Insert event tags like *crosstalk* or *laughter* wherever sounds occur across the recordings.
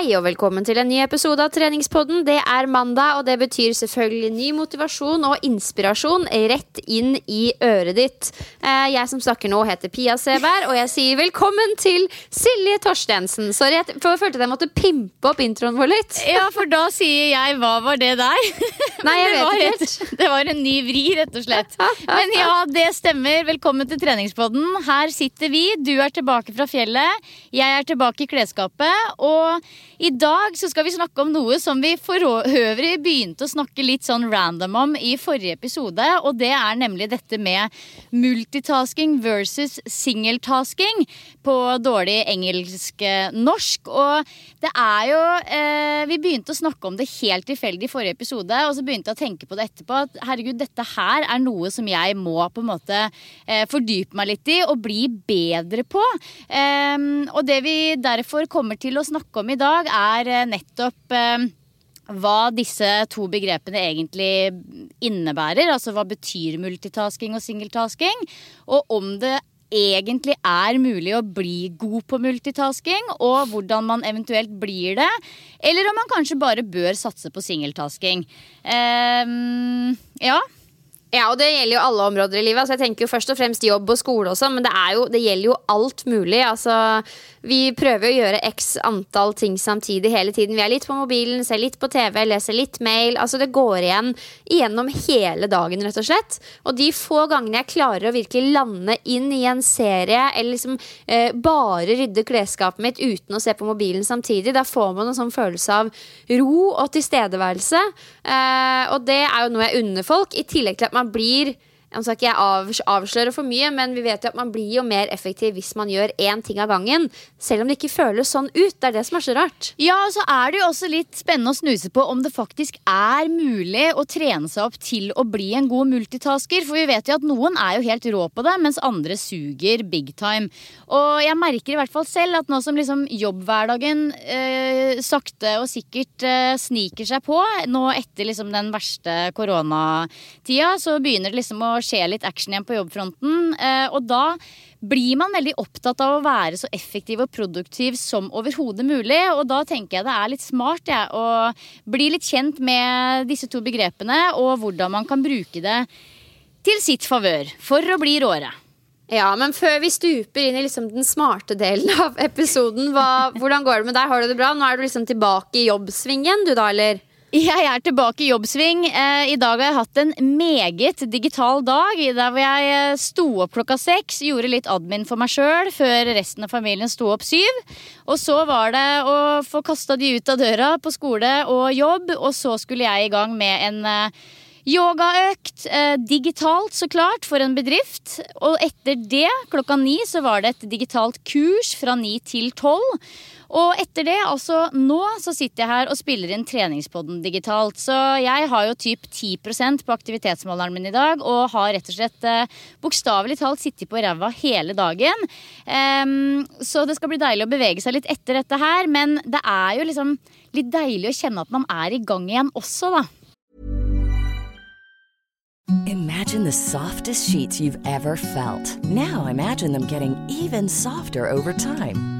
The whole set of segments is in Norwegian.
Hei og velkommen til en ny episode av Treningspodden. Det er mandag, og det betyr selvfølgelig ny motivasjon og inspirasjon rett inn i øret ditt. Eh, Jeg som snakker nå, heter Pia Seberg, og jeg sier velkommen til Silje Torstensen. Sorry, jeg for jeg følte at jeg måtte pimpe opp introen vår litt. *laughs* Ja, for da sier jeg 'hva var det der'? *laughs* Nei, jeg vet ikke helt. Det var en ny vri, rett og slett. *laughs* Men ja, det stemmer. Velkommen til treningspodden. Her sitter vi. Du er tilbake fra fjellet. Jeg er tilbake i klesskapet. Og i dag så skal vi snakke om noe som vi for øvrig begynte å snakke litt sånn random om i forrige episode. Og det er nemlig dette med multitasking versus singeltasking på dårlig engelsk-norsk. Og det er jo eh, Vi begynte å snakke om det helt tilfeldig i forrige episode, og så begynte jeg å tenke på det etterpå. At herregud, dette her er noe som jeg må på en måte eh, fordype meg litt i og bli bedre på. Eh, og det vi derfor kommer til å snakke om i dag, er eh, nettopp eh, hva disse to begrepene egentlig innebærer. Altså hva betyr multitasking og singeltasking? Og om det egentlig er mulig å bli god på multitasking, og hvordan man eventuelt blir det. Eller om man kanskje bare bør satse på singeltasking. Um, ja. Ja, og det gjelder jo alle områder i livet. Altså, jeg tenker jo først og fremst jobb og skole også, men det, jo, det gjelder jo alt mulig. Altså, vi prøver å gjøre x antall ting samtidig hele tiden. Vi er litt på mobilen, ser litt på TV, leser litt mail. Altså, det går igjen gjennom hele dagen, rett og slett. Og de få gangene jeg klarer å virkelig lande inn i en serie, eller liksom eh, bare rydde klesskapet mitt uten å se på mobilen samtidig, da får man en sånn følelse av ro og tilstedeværelse. Eh, og det er jo noe jeg unner folk, i tillegg til at man blir nå skal ikke jeg av- avsløre for mye, men vi vet jo at man blir jo mer effektiv hvis man gjør én ting av gangen. Selv om det ikke føles sånn ut. Det er det som er så rart. Ja, og så er det jo også litt spennende å snuse på om det faktisk er mulig å trene seg opp til å bli en god multitasker. For vi vet jo at noen er jo helt rå på det, mens andre suger big time. Og jeg merker i hvert fall selv at nå som liksom jobbhverdagen øh, sakte og sikkert øh, sniker seg på, nå etter liksom den verste koronatida, så begynner det liksom å skje litt action igjen på jobbfronten. Eh, og da blir man veldig opptatt av å være så effektiv og produktiv som overhodet mulig. Og da tenker jeg det er litt smart jeg, å bli litt kjent med disse to begrepene, og hvordan man kan bruke det til sitt favør for å bli råere. Ja, men før vi stuper inn i liksom den smarte delen av episoden, hva, hvordan går det med deg? Har du det bra? Nå er du liksom tilbake i jobbsvingen, du da, eller? Jeg er tilbake i jobbsving. Eh, I dag har jeg hatt en meget digital dag. Der hvor jeg eh, sto opp klokka seks, gjorde litt admin for meg sjøl før resten av familien sto opp syv. Og så var det å få kasta de ut av døra på skole og jobb, og så skulle jeg i gang med en eh, Yogaøkt, digitalt så klart, for en bedrift. Og etter det, klokka ni, så var det et digitalt kurs fra ni til tolv. Og etter det, altså nå, så sitter jeg her og spiller inn treningspodden digitalt. Så jeg har jo typ 10% på aktivitetsmåleren min i dag, og har rett og slett eh, bokstavelig talt sittet på ræva hele dagen. Um, så det skal bli deilig å bevege seg litt etter dette her, men det er jo liksom litt deilig å kjenne at man er i gang igjen også, da. Imagine the softest sheets you've ever felt. Now imagine them getting even softer over time.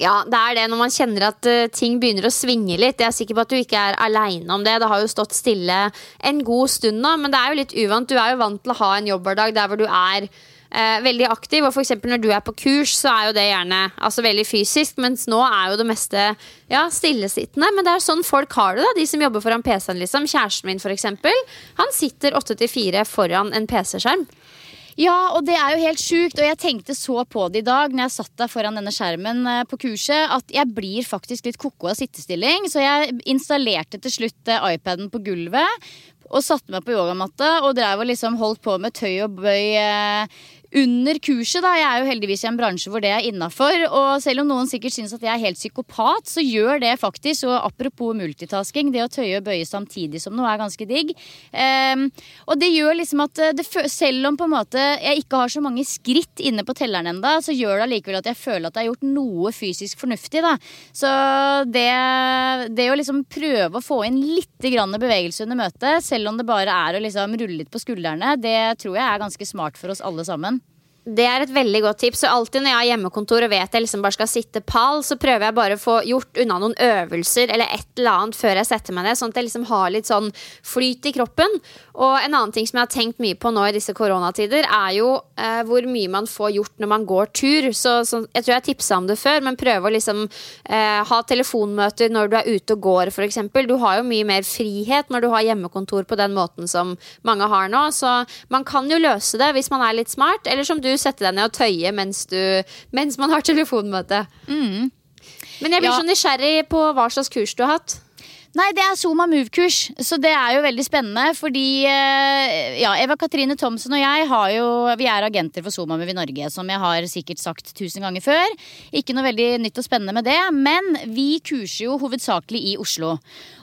Ja, det er det når man kjenner at uh, ting begynner å svinge litt. Jeg er sikker på at du ikke er aleine om det. Det har jo stått stille en god stund nå, men det er jo litt uvant. Du er jo vant til å ha en jobbhverdag der hvor du er uh, veldig aktiv. Og f.eks. når du er på kurs, så er jo det gjerne altså, veldig fysisk, mens nå er jo det meste ja, stillesittende. Men det er sånn folk har det, da. De som jobber foran PC-en, liksom. Kjæresten min, f.eks. Han sitter åtte til fire foran en PC-skjerm. Ja, og det er jo helt sjukt. Og jeg tenkte så på det i dag når jeg satt der foran denne skjermen eh, på kurset, at jeg blir faktisk litt koko av sittestilling. Så jeg installerte til slutt eh, iPaden på gulvet og satte meg på yogamatte og drev og liksom holdt på med tøy og bøy eh, under kurset. da, Jeg er jo heldigvis i en bransje hvor det er innafor. Og selv om noen sikkert syns at jeg er helt psykopat, så gjør det faktisk. Og apropos multitasking, det å tøye og bøye samtidig som noe er ganske digg. Um, og det gjør liksom at det, selv om på en måte jeg ikke har så mange skritt inne på telleren enda, så gjør det allikevel at jeg føler at jeg har gjort noe fysisk fornuftig. da. Så det, det å liksom prøve å få inn litt grann bevegelse under møtet, selv om det bare er å liksom rulle litt på skuldrene, det tror jeg er ganske smart for oss alle sammen. Det er et veldig godt tips. Og alltid når jeg har hjemmekontor og vet jeg liksom bare skal sitte pal, så prøver jeg bare å få gjort unna noen øvelser eller et eller annet før jeg setter meg ned, sånn at jeg liksom har litt sånn flyt i kroppen. Og en annen ting som jeg har tenkt mye på nå i disse koronatider, er jo eh, hvor mye man får gjort når man går tur. Så, så jeg tror jeg tipsa om det før, men prøve å liksom eh, ha telefonmøter når du er ute og går, f.eks. Du har jo mye mer frihet når du har hjemmekontor på den måten som mange har nå. Så man kan jo løse det hvis man er litt smart, eller som du sette deg ned og tøye mens, du, mens man har telefonmøte. Men jeg blir Ja. så nysgjerrig på hva slags kurs du har hatt. Nei, det er Zoma Move-kurs, så det er jo veldig spennende. Fordi eh, ja, Eva Katrine Thomsen og jeg har jo, vi er agenter for Zoma Move i Norge. Som jeg har sikkert sagt tusen ganger før. Ikke noe veldig nytt og spennende med det. Men vi kurser jo hovedsakelig i Oslo.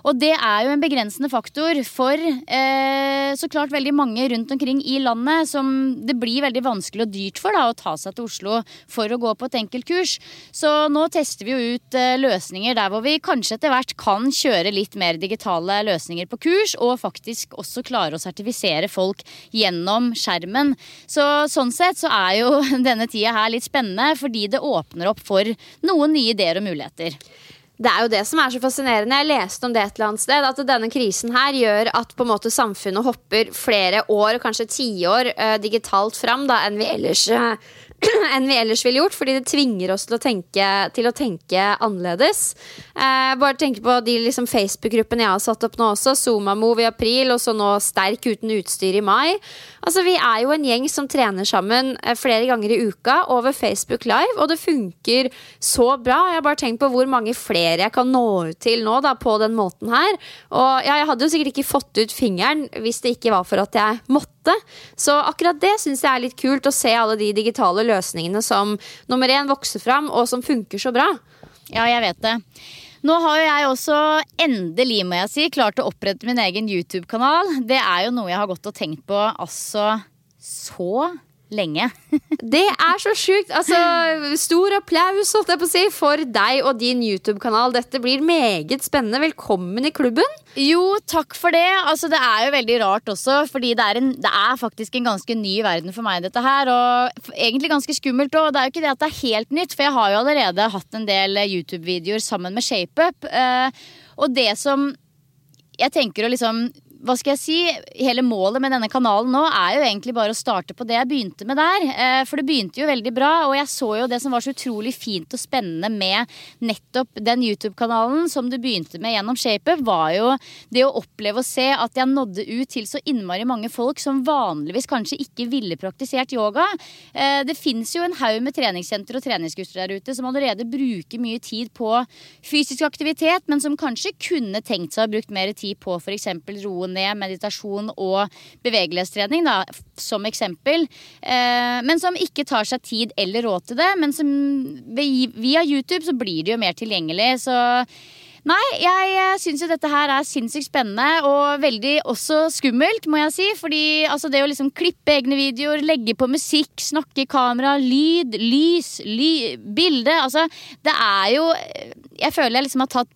Og det er jo en begrensende faktor for eh, så klart veldig mange rundt omkring i landet som det blir veldig vanskelig og dyrt for da, å ta seg til Oslo for å gå på et enkelt kurs. Så nå tester vi jo ut eh, løsninger der hvor vi kanskje etter hvert kan kjøre litt mer digitale løsninger på kurs, og faktisk også klare å sertifisere folk gjennom skjermen. Så sånn sett så er jo *laughs* denne tida her litt spennende, fordi det åpner opp for noen nye ideer og muligheter. Det er jo det som er så fascinerende. Jeg leste om det et eller annet sted. At denne krisen her gjør at på en måte samfunnet hopper flere år, kanskje tiår, eh, digitalt fram da, enn vi ellers eh, *clears throat* enn vi ellers ville gjort, fordi det tvinger oss til å tenke, til å tenke annerledes. Eh, bare tenk på de liksom, Facebook-gruppene jeg har satt opp nå også. Zomamove i april, og så nå Sterk uten utstyr i mai. Altså, Vi er jo en gjeng som trener sammen eh, flere ganger i uka over Facebook Live, og det funker så bra. Jeg har bare tenkt på hvor mange flere jeg kan nå ut til nå da, på den måten her. Og ja, jeg hadde jo sikkert ikke fått ut fingeren hvis det ikke var for at jeg måtte. Så akkurat det syns jeg er litt kult, å se alle de digitale løsningene som nummer én vokser fram, og som funker så bra. Ja, jeg vet det. Nå har jo jeg også endelig, må jeg si, klart å opprette min egen YouTube-kanal. Det er jo noe jeg har gått og tenkt på altså så lenge. *laughs* det er så sjukt! Altså, stor applaus holdt jeg på å si, for deg og din YouTube-kanal. Dette blir meget spennende. Velkommen i klubben. Jo, takk for det. Altså, det er jo veldig rart også, fordi det er, en, det er faktisk en ganske ny verden for meg, dette her. Og egentlig ganske skummelt òg. Det er jo ikke det at det er helt nytt, for jeg har jo allerede hatt en del YouTube-videoer sammen med ShapeUp. Uh, og det som jeg tenker å liksom hva skal jeg si, hele målet med denne kanalen nå er jo egentlig bare å starte på det jeg begynte med der. Eh, for det begynte jo veldig bra, og jeg så jo det som var så utrolig fint og spennende med nettopp den YouTube-kanalen som du begynte med gjennom ShapeUp, var jo det å oppleve å se at jeg nådde ut til så innmari mange folk som vanligvis kanskje ikke ville praktisert yoga. Eh, det fins jo en haug med treningssenter og treningsgutter der ute som allerede bruker mye tid på fysisk aktivitet, men som kanskje kunne tenkt seg å ha brukt mer tid på f.eks. ned meditasjon og bevegelighetstrening, da, som eksempel. Eh, men som ikke tar seg tid eller råd til det. Men som via YouTube så blir det jo mer tilgjengelig. Så Nei, jeg eh, syns jo dette her er sinnssykt spennende og veldig også skummelt, må jeg si. Fordi altså, det å liksom klippe egne videoer, legge på musikk, snakke i kamera, lyd, lys, ly, bilde Altså, det er jo Jeg føler jeg liksom har tatt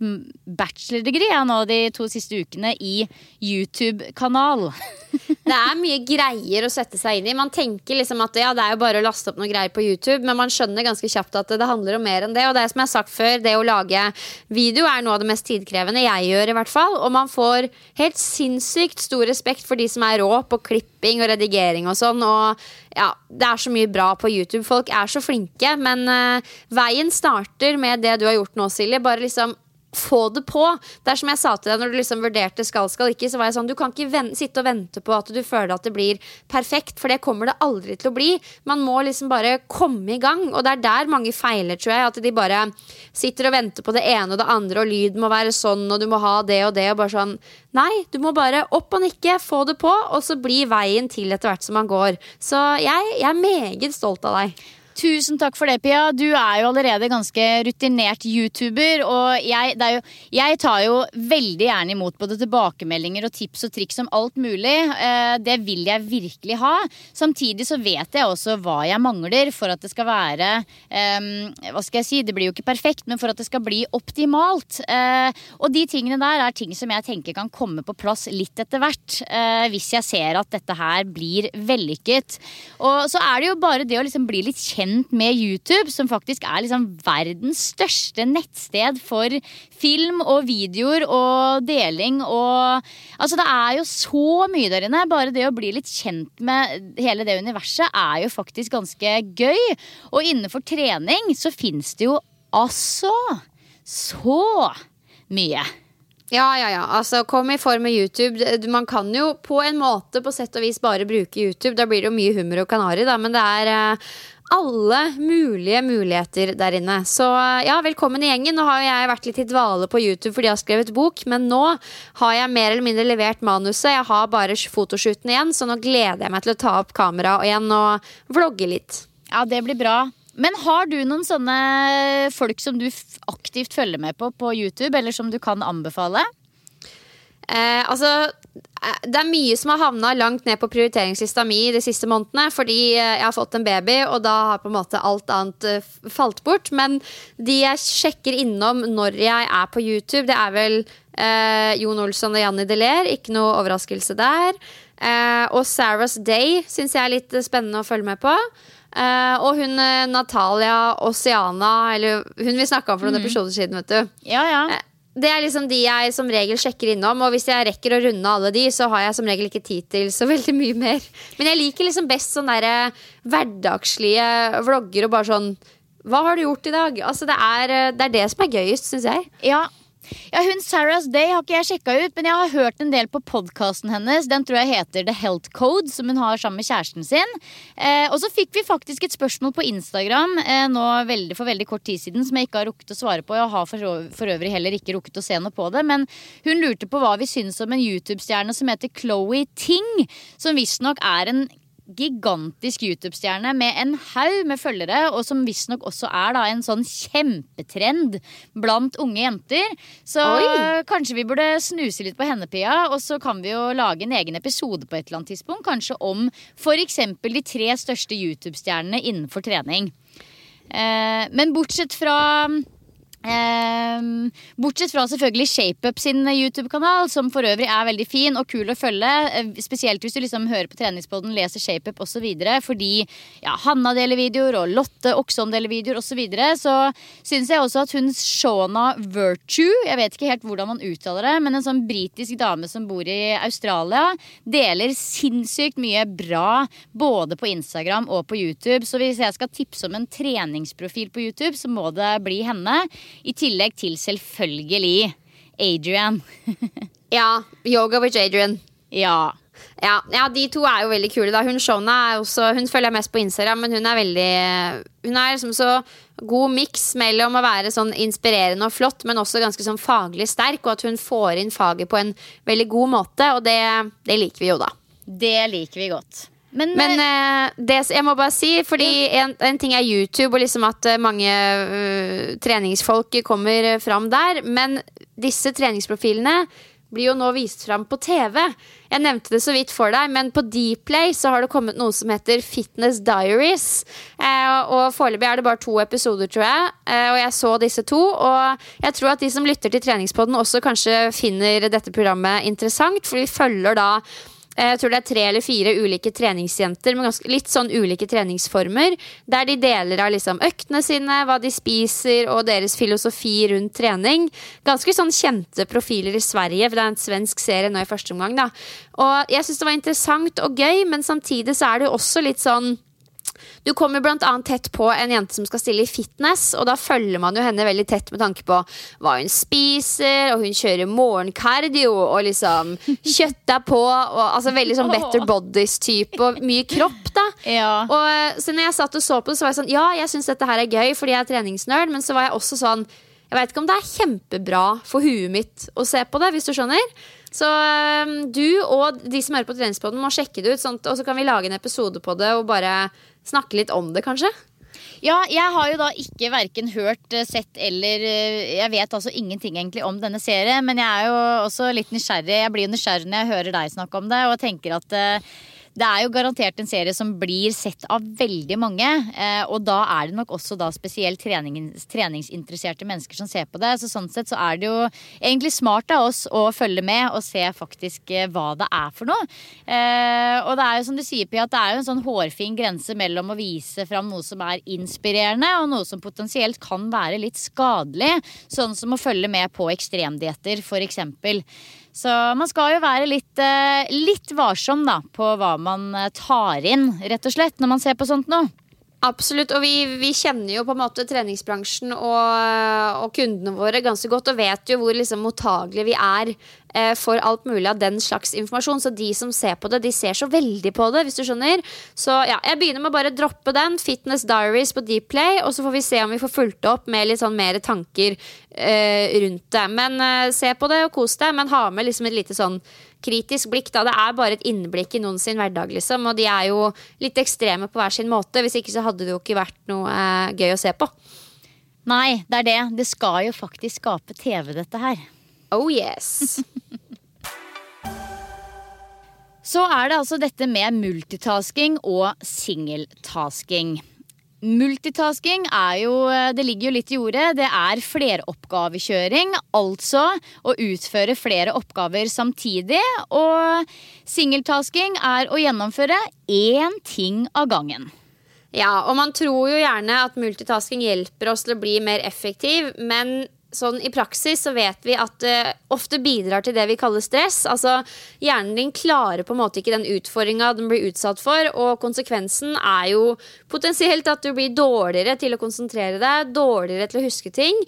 bachelordegree ja, nå de to siste ukene i YouTube-kanal. *laughs* det er mye greier å sette seg inn i. Man tenker liksom at ja, det er jo bare å laste opp noe greier på YouTube, men man skjønner ganske kjapt at det handler om mer enn det. Og det som jeg har sagt før, det å lage video er noe av det mest tidkrevende jeg gjør, i hvert fall. Og man får helt sinnssykt stor respekt for de som er rå på klipping og redigering og sånn. Og ja, det er så mye bra på YouTube. Folk er så flinke, men uh, veien starter med det du har gjort nå, Silje. Bare liksom få det på. Det er som jeg sa til deg når du liksom vurderte skal, skal ikke, så var jeg sånn Du kan ikke vente, sitte og vente på at du føler at det blir perfekt, for det kommer det aldri til å bli. Man må liksom bare komme i gang, og det er der mange feiler, tror jeg. At de bare sitter og venter på det ene og det andre, og lyd må være sånn, og du må ha det og det, og bare sånn Nei, du må bare opp og nikke, få det på, og så blir veien til etter hvert som man går. Så jeg, jeg er meget stolt av deg. Tusen takk for det, Pia. Du er jo allerede ganske rutinert YouTuber. Og jeg, jo, jeg, tar jo veldig gjerne imot både tilbakemeldinger og tips og triks om alt mulig. Eh, det vil jeg virkelig ha. Samtidig så vet jeg også hva jeg mangler for at det skal være um, Hva skal jeg si, det blir jo ikke perfekt, men for at det skal bli optimalt. Uh, og de tingene der er ting som jeg tenker kan komme på plass litt etter hvert. Uh, hvis jeg ser at dette her blir vellykket. Og så er det jo bare det å liksom bli litt kjent kjent med YouTube, som faktisk er liksom verdens største nettsted for film og videoer og deling og Altså, det er jo så mye der inne. Bare det å bli litt kjent med hele det universet er jo faktisk ganske gøy. Og innenfor trening så fins det jo altså så mye. Ja, ja, ja. Altså, kom i form med YouTube. Man kan jo på en måte på sett og vis bare bruke YouTube. Da blir det jo mye hummer og kanari, da. Men det er uh, alle mulige muligheter der inne. Så ja, velkommen i gjengen. Nå har jeg vært litt i dvale på YouTube fordi jeg har skrevet bok, men nå har jeg mer eller mindre levert manuset. Jeg har bare fotoshooten igjen, så nå gleder jeg meg til å ta opp kameraet igjen og vlogge litt. Ja, det blir bra. Men har du noen sånne folk som du aktivt følger med på på YouTube, eller som du kan anbefale? Eh, altså, det er mye som har havna langt ned på prioriteringslista mi de siste månedene. Fordi eh, jeg har fått en baby, og da har på en måte alt annet uh, falt bort. Men de jeg sjekker innom når jeg er på YouTube, det er vel eh, Jon Olsson og Janni Deler. Ikke noe overraskelse der. Eh, og Sarah's Day syns jeg er litt spennende å følge med på. og hun Natalia Oceana, eller hun vi snakka om for noen mm. episoder siden, vet du. Ja, ja. Det er liksom de jeg som regel sjekker innom. Og hvis jeg rekker å runde alle de, så har jeg som regel ikke tid til så *laughs* veldig mye mer. Men jeg liker liksom best sånne der, hverdagslige vlogger og bare sånn Hva har du gjort i dag? Altså det er eh, det, er det som er gøyest, syns jeg. Ja, ja, hun Sarah's Day har ikke jeg sjekka ut, men jeg har hørt en del på podkasten hennes. Den tror jeg heter The Health Code, som hun har sammen med kjæresten sin. Eh, og så fikk vi faktisk et spørsmål på Instagram eh, nå veldig, for veldig kort tid siden som jeg ikke har rukket å svare på. Jeg har for, for øvrig heller ikke rukket å se noe på det. Men hun lurte på hva vi syns om en YouTube-stjerne som heter Chloé Ting. Som visstnok er en gigantisk YouTube-stjerne med en haug med følgere, og som visstnok også er da en sånn kjempetrend blant unge jenter. Så Oi. kanskje vi burde snuse litt på henne, Pia, og så kan vi jo lage en egen episode på et eller annet tidspunkt. Kanskje om f.eks. de tre største YouTube-stjernene innenfor trening. Eh, men bortsett fra Ehm, bortsett fra selvfølgelig ShapeUp sin YouTube-kanal, som for øvrig er veldig fin og kul å følge. eh, Spesielt hvis du liksom hører på treningspoden, leser ShapeUp osv. Fordi ja, Hanna deler videoer, og Lotte Okson deler videoer osv. Så, videre. så syns jeg også at hun Shona Virtue, jeg vet ikke helt hvordan man uttaler det, men en sånn britisk dame som bor i Australia, deler sinnssykt mye bra både på Instagram og på YouTube. Så hvis jeg skal tipse om en treningsprofil på YouTube, så må det bli henne. I tillegg til selvfølgelig Adrian. *laughs* Ja, Yoga with Adrian. Ja. Ja, ja, de to er jo veldig kule. da Hun Shona er også Hun følger jeg mest på Instagram, men hun er veldig Hun er liksom så god miks mellom å være sånn inspirerende og flott, men også ganske sånn faglig sterk, og at hun får inn faget på en veldig god måte, og det, det liker vi jo, da. Det liker vi godt. Men, Men eh, eh, det, jeg må bare si, fordi en, en ting er YouTube og liksom at eh, mange uh, treningsfolk kommer fram der, men disse treningsprofilene blir jo nå vist fram på TV. Jeg nevnte det så vidt for deg, men på Dplay så har det kommet noe som heter Fitness Diaries. Eh, og foreløpig er det bare to episoder, tror jeg. Eh, og jeg så disse to. Og jeg tror at de som lytter til treningspodden også kanskje finner dette programmet interessant, for vi følger da Jeg tror det er tre eller fire ulike treningsjenter med ganske, litt sånn ulike treningsformer. Der de deler av liksom øktene sine, hva de spiser og deres filosofi rundt trening. Ganske sånn kjente profiler i Sverige, for det er en svensk serie nå i første omgang. da Og jeg syns det var interessant og gøy, men samtidig så er det jo også litt sånn du kommer annet tett på en jente som skal stille i fitness, og da følger man jo henne veldig tett med tanke på hva hun spiser, og hun kjører morgenkardio og liksom kjøtt er på, og altså veldig sånn better bodies-type, og mye kropp, da. Ja. Og eh, så når jeg satt og så på det, så var jeg sånn Ja, jeg syns dette her er gøy fordi jeg er treningsnerd, men så var jeg også sånn Jeg vet ikke om det er kjempebra for huet mitt å se på det, hvis du skjønner. Så um, du og de som hører på Treningspodden, må sjekke det ut, Sånt, og så kan vi lage en episode på det og bare snakke litt om det, kanskje. Ja, jeg har jo da ikke verken hørt, eh, sett eller eh, Jeg vet altså ingenting egentlig om denne serien, men jeg er jo også litt nysgjerrig. Jeg blir jo nysgjerrig når jeg hører deg snakke om det, og tenker at eh, det er jo garantert en serie som blir sett av veldig mange. Eh, og da er det nok også da spesielt trenings, treningsinteresserte mennesker som ser på det. Så sånn sett så er det jo egentlig smart av oss å følge med og se faktisk eh, hva det er for noe. Eh, og det er jo som du sier, Pia, at det er jo en sånn hårfin grense mellom å vise fram noe som er inspirerende, og noe som potensielt kan være litt skadelig. Sånn som å følge med på ekstremdietter, f.eks. Så man skal jo være litt, eh, litt varsom da, på hva man eh, tar inn, rett og slett, når man ser på sånt nå. Absolutt, og vi, vi kjenner jo på en måte treningsbransjen og, og kundene våre ganske godt og vet jo hvor liksom mottagelige vi er eh, for alt mulig av den slags informasjon. Så de som ser på det, de ser så veldig på det, hvis du skjønner. Så ja, jeg begynner med å bare droppe den. Fitness Diaries på Dplay, og så får vi se om vi får fulgt opp med litt sånn mer tanker eh, rundt det. Men eh, se på det og kos deg, men ha med liksom et lite sånn kritisk blikk. da Det er bare et innblikk i noen sin hverdag, liksom. Og de er jo litt ekstreme på hver sin måte. Hvis ikke så hadde det jo ikke vært noe eh, gøy å se på. Nei, det er det. Det skal jo faktisk skape TV, dette her. Oh yes. *laughs* Så er det altså dette med multitasking og singeltasking. Multitasking er jo Det ligger jo litt i ordet. Det er fleroppgavekjøring. Altså å utføre flere oppgaver samtidig. Og singeltasking er å gjennomføre én ting av gangen. Ja, og man tror jo gjerne at multitasking hjelper oss til å bli mer effektiv, men sånn i praksis så vet vi at det ofte bidrar til det vi kaller stress. Altså hjernen din klarer på en måte ikke den utfordringa den blir utsatt for, og konsekvensen er jo potensielt at du blir dårligere til å konsentrere deg, dårligere til å huske ting,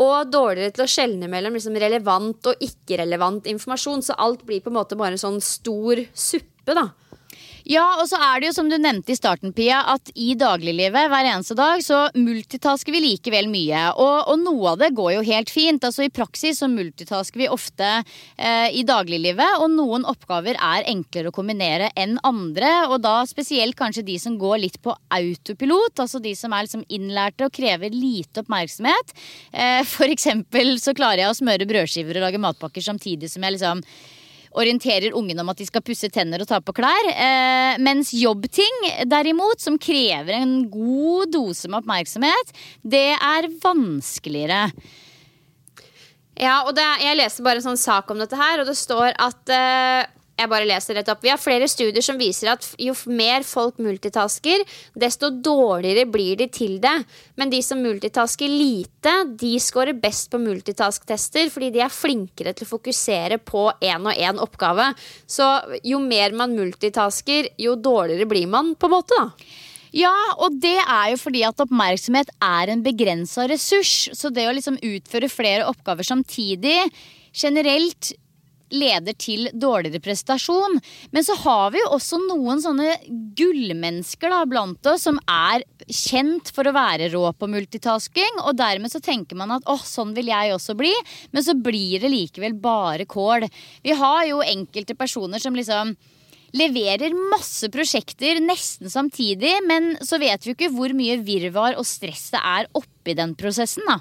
og dårligere til å skjelne mellom liksom relevant og ikke-relevant informasjon. Så alt blir på en måte bare en sånn stor suppe, da. Ja, og så er det jo som du nevnte i starten, Pia, at i dagliglivet hver eneste dag så multitasker vi likevel mye. Og, og noe av det går jo helt fint. Altså I praksis så multitasker vi ofte eh, i dagliglivet, og noen oppgaver er enklere å kombinere enn andre. Og da spesielt kanskje de som går litt på autopilot, altså de som er liksom innlærte og krever lite oppmerksomhet. Eh, for eksempel så klarer jeg å smøre brødskiver og lage matpakker samtidig som jeg liksom orienterer ungene om at de skal pusse tenner og ta på klær. Eh, mens jobbting, derimot, som krever en god dose med oppmerksomhet, det er vanskeligere. Ja, og det, jeg leser bare en sånn sak om dette her, og det står at eh, jeg bare leser rett opp. Vi har flere studier som viser at jo mer folk multitasker, desto dårligere blir de til det. Men de som multitasker lite, de scorer best på multitask-tester fordi de er flinkere til å fokusere på én og én oppgave. Så jo mer man multitasker, jo dårligere blir man, på en måte, da. Ja, og det er jo fordi at oppmerksomhet er en begrensa ressurs. Så det å liksom utføre flere oppgaver samtidig generelt leder til dårligere prestasjon. Men så har vi jo også noen sånne gullmennesker da, blant oss som er kjent for å være rå på multitasking. Og dermed så tenker man at åh, sånn vil jeg også bli. Men så blir det likevel bare kål. Vi har jo enkelte personer som liksom leverer masse prosjekter nesten samtidig, men så vet vi ikke hvor mye virvar og stress det er oppi den prosessen. da.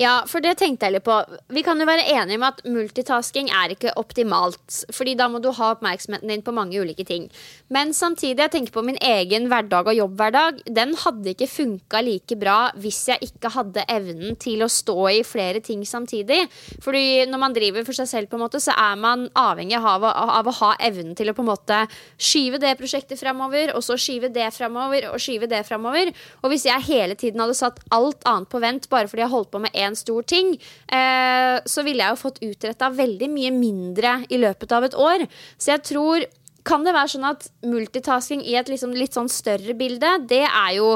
Ja, for det tenkte jeg litt på. Vi kan jo være enige om at multitasking er ikke optimalt. Fordi da må du ha oppmerksomheten din på mange ulike ting. Men samtidig, jeg tenker på min egen hverdag og jobbhverdag. Den hadde ikke funka like bra hvis jeg ikke hadde evnen til å stå i flere ting samtidig. Fordi når man driver for seg selv, på en måte, så er man avhengig av, av å ha evnen til å på en måte skyve det prosjektet framover, og så skyve det framover, og skyve det framover. Og hvis jeg hele tiden hadde satt alt annet på vent bare fordi jeg holdt på med én stor ting, eh, så ville jeg jo fått utretta veldig mye mindre i løpet av et år. Så jeg tror Kan det være sånn at multitasking i et liksom litt sånn større bilde, det er jo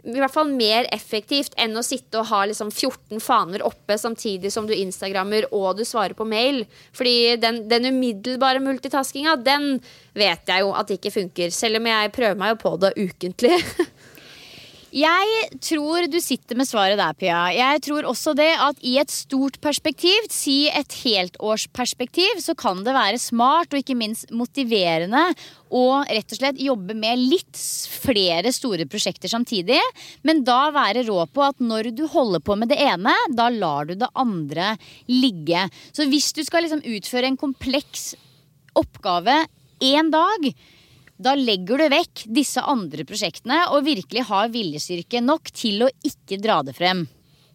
i hvert fall mer effektivt enn å sitte og ha liksom 14 faner oppe samtidig som du instagrammer og du svarer på mail. Fordi den, den umiddelbare multitaskinga, den vet jeg jo at ikke funker. Selv om jeg prøver meg jo på det ukentlig. *laughs* Jeg tror du sitter med svaret der, Pia. Jeg tror også det at i et stort perspektiv, si et heltårsperspektiv, så kan det være smart og ikke minst motiverende å rett og slett jobbe med litt flere store prosjekter samtidig. Men da være rå på at når du holder på med det ene, da lar du det andre ligge. Så hvis du skal liksom utføre en kompleks oppgave én dag, da legger du vekk disse andre prosjektene og virkelig har viljestyrke nok til å ikke dra det frem.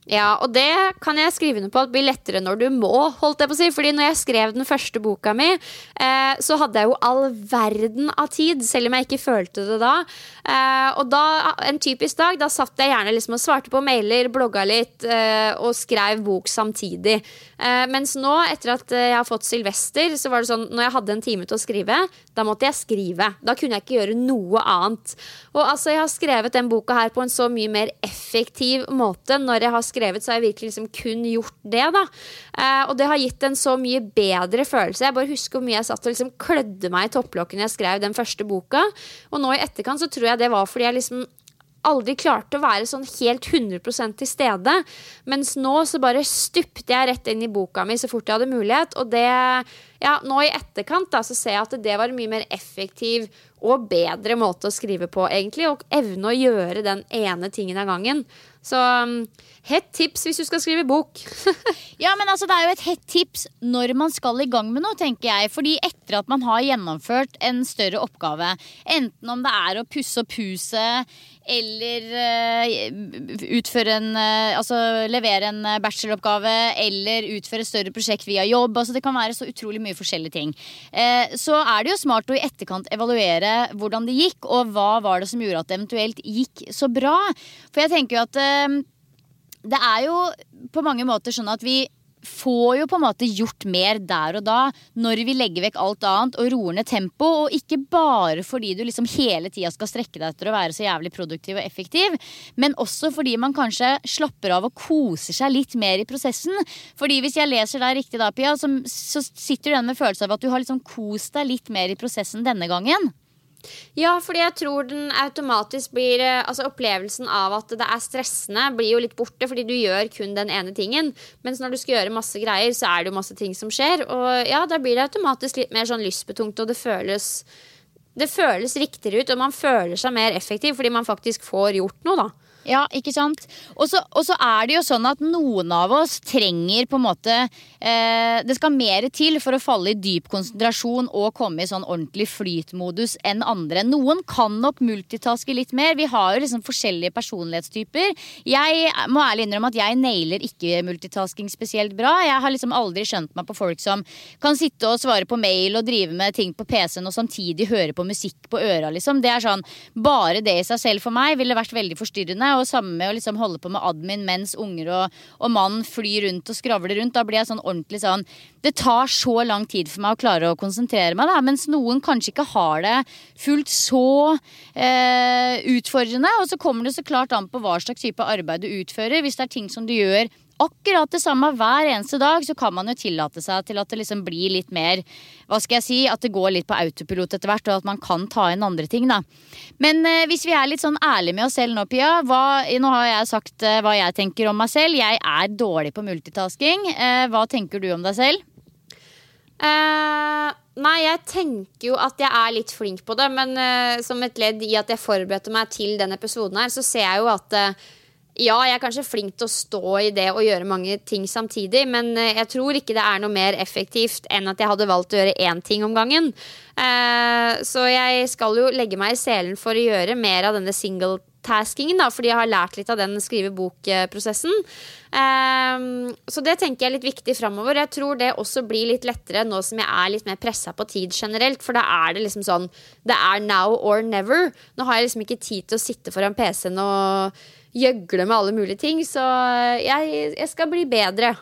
Ja, og det kan jeg skrive under på at blir lettere når du må, holdt jeg på å si. Fordi når jeg skrev den første boka mi, eh, så hadde jeg jo all verden av tid, selv om jeg ikke følte det da. Eh, og da, en typisk dag, da satt jeg gjerne liksom og svarte på mailer, blogga litt eh, og skrev bok samtidig. Eh, mens nå, etter at jeg har fått Sylvester, så var det sånn når jeg hadde en time til å skrive, da måtte jeg skrive. Da kunne jeg ikke gjøre noe annet. Og altså, jeg har skrevet den boka her på en så mye mer effektiv måte når jeg har skrevet skrevet, så har jeg virkelig liksom kun gjort det. da. Eh, og det har gitt en så mye bedre følelse. Jeg bare husker hvor mye jeg satt og liksom klødde meg i topplokkene jeg skrev den første boka. Og nå i etterkant så tror jeg det var fordi jeg liksom aldri klarte å være sånn helt 100% til stede. Mens nå så bare stupte jeg rett inn i boka mi så fort jeg hadde mulighet. Og det, ja, nå i etterkant da, så ser jeg at det var en mye mer effektiv og bedre måte å skrive på, egentlig. Og evne å gjøre den ene tingen av gangen. Så um, hett tips hvis du skal skrive bok. *laughs* ja, men altså det er jo et hett tips når man skal i gang med noe, tenker jeg. Fordi etter at man har gjennomført en større oppgave, enten om det er å pusse opp huset eller uh, utføre en uh, Altså levere en eh, bacheloroppgave eller utføre større prosjekt via jobb. Altså Det kan være så utrolig mye forskjellige ting. Så er det jo smart å i etterkant evaluere hvordan det gikk, og hva var det som gjorde at det eventuelt gikk så bra. For jeg tenker jo at det er jo på mange måter sånn at vi får jo på en måte gjort mer der og da når vi legger vekk alt annet og roer ned tempo. Og ikke bare fordi du liksom hele tida skal strekke deg etter å være så jævlig produktiv og effektiv, men også fordi man kanskje slapper av og koser seg litt mer i prosessen. Fordi hvis jeg leser deg riktig da, Pia, så, så sitter du igjen med følelse av at du har liksom kost deg litt mer i prosessen denne gangen. Ja, fordi jeg tror den automatisk blir eh, Altså opplevelsen av at det er stressende, blir jo litt borte fordi du gjør kun den ene tingen. Mens når du skal gjøre masse greier, så er det jo masse ting som skjer. Og ja, da blir det automatisk litt mer sånn lystbetungt, og det føles det føles riktigere ut, og man føler seg mer effektiv fordi man faktisk får gjort noe, da. Ja, ikke sant? Og så, er det jo sånn at noen av oss trenger på en måte eh, Det skal mer til for å falle i dyp konsentrasjon og komme i sånn ordentlig flytmodus enn andre. Noen kan nok multitaske litt mer. Vi har jo liksom forskjellige personlighetstyper. Jeg må ærlig innrømme at jeg nailer ikke multitasking spesielt bra. Jeg har liksom aldri skjønt meg på folk som kan sitte og svare på mail og drive med ting på PC-en og samtidig høre på musikk på øra, liksom. Det er sånn Bare det i seg selv for meg ville vært veldig forstyrrende og samme med å liksom holde på med admin mens unger og, og mann flyr rundt og skravler rundt. Da blir jeg sånn ordentlig sånn Det tar så lang tid for meg å klare å konsentrere meg, da. Mens noen kanskje ikke har det fullt så eh, utfordrende. Og så kommer det så klart an på hva slags type arbeid du utfører. Hvis det er ting som du gjør akkurat det samme hver eneste dag, så kan man jo tillate seg til at det liksom blir litt mer Hva skal jeg si? At det går litt på autopilot etter hvert, og at man kan ta inn andre ting, da. Men eh, hvis vi er litt sånn ærlige med oss selv nå, Pia. Hva, nå har jeg sagt eh, hva jeg tenker om meg selv. Jeg er dårlig på multitasking. Eh, hva tenker du om deg selv? Eh, nei, jeg tenker jo at jeg er litt flink på det, men eh, som et ledd i at jeg forberedte meg til denne episoden her, så ser jeg jo at eh, ja, jeg er kanskje flink til å stå i det og gjøre mange ting samtidig, men eh, jeg tror ikke det er noe mer effektivt enn at jeg hadde valgt å gjøre én ting om gangen. Eh, så jeg skal jo legge meg i selen for å gjøre mer av denne single-taskingen, da, fordi jeg har lært litt av den skrive bok-prosessen. Eh, så det tenker jeg er litt viktig framover. Jeg tror det også blir litt lettere nå som jeg er litt mer pressa på tid generelt, for da er det liksom sånn Det er now or never. Nå har jeg liksom ikke tid til å sitte foran PC-en og gjøgle med alle mulige ting. Så jeg, jeg skal bli bedre.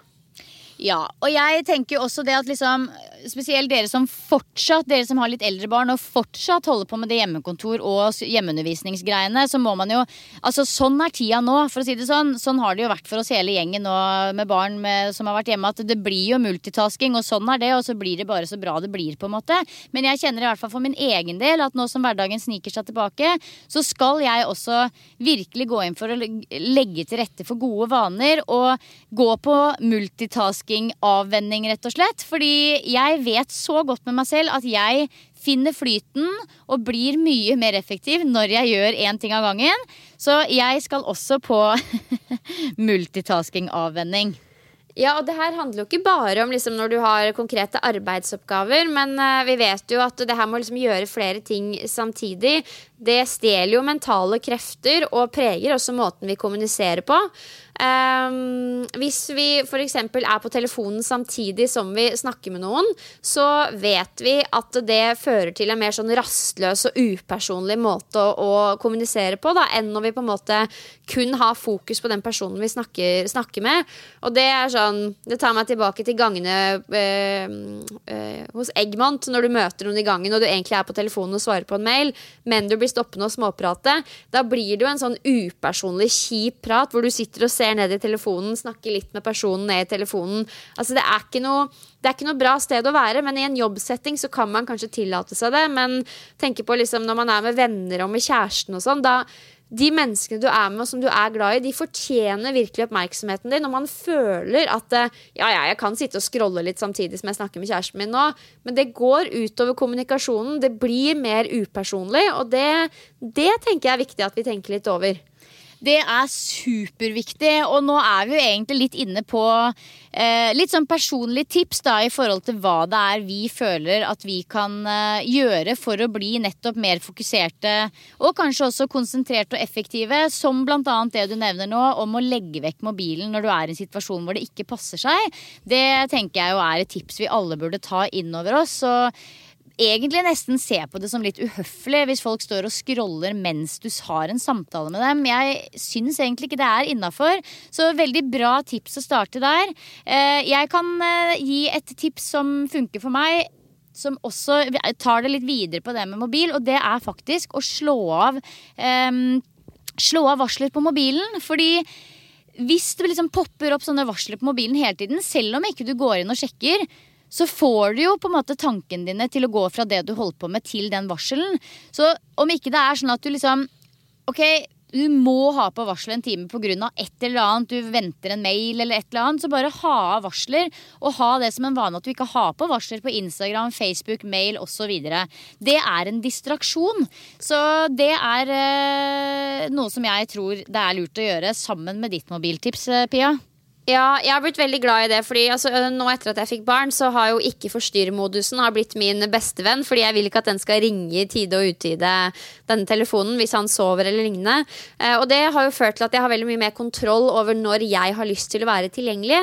Ja, og jeg tenker jo også det at liksom Spesielt dere som fortsatt Dere som har litt eldre barn og fortsatt holder på med det hjemmekontor og hjemmeundervisningsgreiene, så må man jo Altså, sånn er tida nå, for å si det sånn. Sånn har det jo vært for oss hele gjengen nå med barn med, som har vært hjemme, at det blir jo multitasking, og sånn er det, og så blir det bare så bra det blir, på en måte. Men jeg kjenner i hvert fall for min egen del at nå som hverdagen sniker seg tilbake, så skal jeg også virkelig gå inn for å legge til rette for gode vaner og gå på multitasking-avvenning, rett og slett. Fordi jeg vet så godt med meg selv at jeg finner flyten og blir mye mer effektiv når jeg gjør én ting av gangen. Så jeg skal også på *laughs* multitasking-avvenning. Ja, og det her handler jo ikke bare om liksom når du har konkrete arbeidsoppgaver, men uh, vi vet jo at det her må liksom gjøre flere ting samtidig, det stjeler jo mentale krefter og preger også måten vi kommuniserer på. Um, hvis vi f.eks. er på telefonen samtidig som vi snakker med noen, så vet vi at det fører til en mer sånn rastløs og upersonlig måte å, å kommunisere på, da, enn når vi på en måte kun har fokus på den personen vi snakker, snakker med. Og det er sånn Det tar meg tilbake til gangene øh, øh, hos Eggmont, når du møter noen i gangen og du egentlig er på telefonen og svarer på en mail, men du blir stoppende og småprate. Da blir det jo en sånn upersonlig, kjip prat hvor du sitter og ser ned i telefonen, snakker litt med personen ned i telefonen. Altså, det er ikke noe det er ikke noe bra sted å være, men i en jobbsetting så kan man kanskje tillate seg det. Men tenke på liksom når man er med venner og med kjæresten og sånn, da de menneskene du er med og som du er glad i, de fortjener virkelig oppmerksomheten din. Når man føler at ja, ja, jeg kan sitte og scrolle litt samtidig som jeg snakker med kjæresten min nå, men det går utover kommunikasjonen. Det blir mer upersonlig, og det, det tenker jeg er viktig at vi tenker litt over. Det er superviktig. Og nå er vi jo egentlig litt inne på eh, litt sånn personlige tips da, i forhold til hva det er vi føler at vi kan eh, gjøre for å bli nettopp mer fokuserte og kanskje også konsentrerte og effektive. Som bl.a. det du nevner nå, om å legge vekk mobilen når du er i en situasjon hvor det ikke passer seg. Det tenker jeg jo er et tips vi alle burde ta inn over oss. Så egentlig nesten se på det som litt uhøflig hvis folk står og scroller mens du har en samtale med dem. Jeg syns egentlig ikke det er innafor. Så veldig bra tips å starte der. Eh, jeg kan eh, gi et tips som funker for meg. Som også tar det litt videre på det med mobil, og det er faktisk å slå av um, Slå av varsler på mobilen. Fordi hvis det liksom popper opp sånne varsler på mobilen hele tiden, selv om ikke du går inn og sjekker, så får du jo på en måte tankene dine til å gå fra det du holder på med, til den varselen. Så om ikke det er sånn at du liksom Ok, du må ha på varsel en time pga. et eller annet, du venter en mail eller et eller annet, så bare ha av varsler. Og ha det som en vane at du ikke har på varsler på Instagram, Facebook, mail osv. Det er en distraksjon. Så det er eh, noe som jeg tror det er lurt å gjøre sammen med ditt mobiltips, eh, Pia. Ja, jeg har blitt veldig glad i det. Fordi altså, nå etter at jeg fikk barn, så har jo ikke forstyrrmodusen blitt min bestevenn. Fordi jeg vil ikke at den skal ringe i tide og utide denne telefonen hvis han sover eller lignende. Eh, og det har jo ført til at jeg har veldig mye mer kontroll over når jeg har lyst til å være tilgjengelig.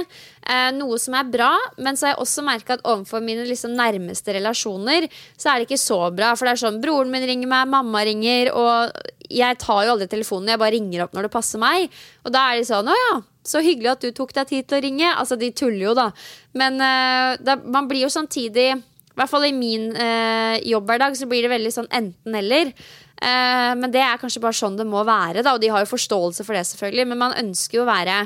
Eh, noe som er bra, men så har jeg også merka at overfor mine liksom, nærmeste relasjoner, så er det ikke så bra. For det er sånn broren min ringer meg, mamma ringer, og jeg tar jo aldri telefonen. Jeg bare ringer opp når det passer meg. Og da er de sånn å ja så hyggelig at du tok deg tid til å ringe. Altså, de tuller jo, da. Men uh, da, man blir jo samtidig I hvert fall i min uh, jobbhverdag så blir det veldig sånn enten-eller. Uh, eh, men det er kanskje bare sånn det må være, da. Og de har jo forståelse for det, selvfølgelig. Men man ønsker jo å være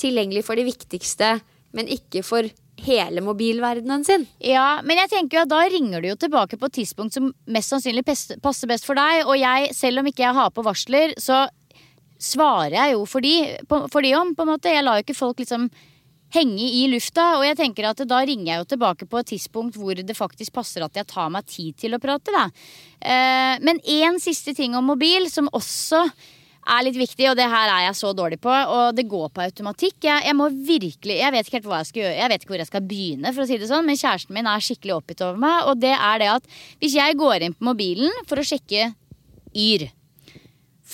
tilgjengelig for det viktigste, men ikke for hele mobilverdenen sin. Ja, men jeg tenker jo at da ringer du jo tilbake på et tidspunkt som mest sannsynlig passer best for deg. Og jeg, selv om ikke jeg har på varsler, så svarer jeg jo for de, for de om, på en måte. Jeg lar jo ikke folk liksom henge i lufta. Og jeg tenker at da ringer jeg jo tilbake på et tidspunkt hvor det faktisk passer at jeg tar meg tid til å prate, da. Eh, men én siste ting om mobil som også er litt viktig, og det her er jeg så dårlig på. Og det går på automatikk. Jeg, jeg må virkelig Jeg vet ikke helt hva jeg skal gjøre. Jeg vet ikke hvor jeg skal begynne, for å si det sånn, men kjæresten min er skikkelig oppgitt over meg. Og det er det at hvis jeg går inn på mobilen for å sjekke Yr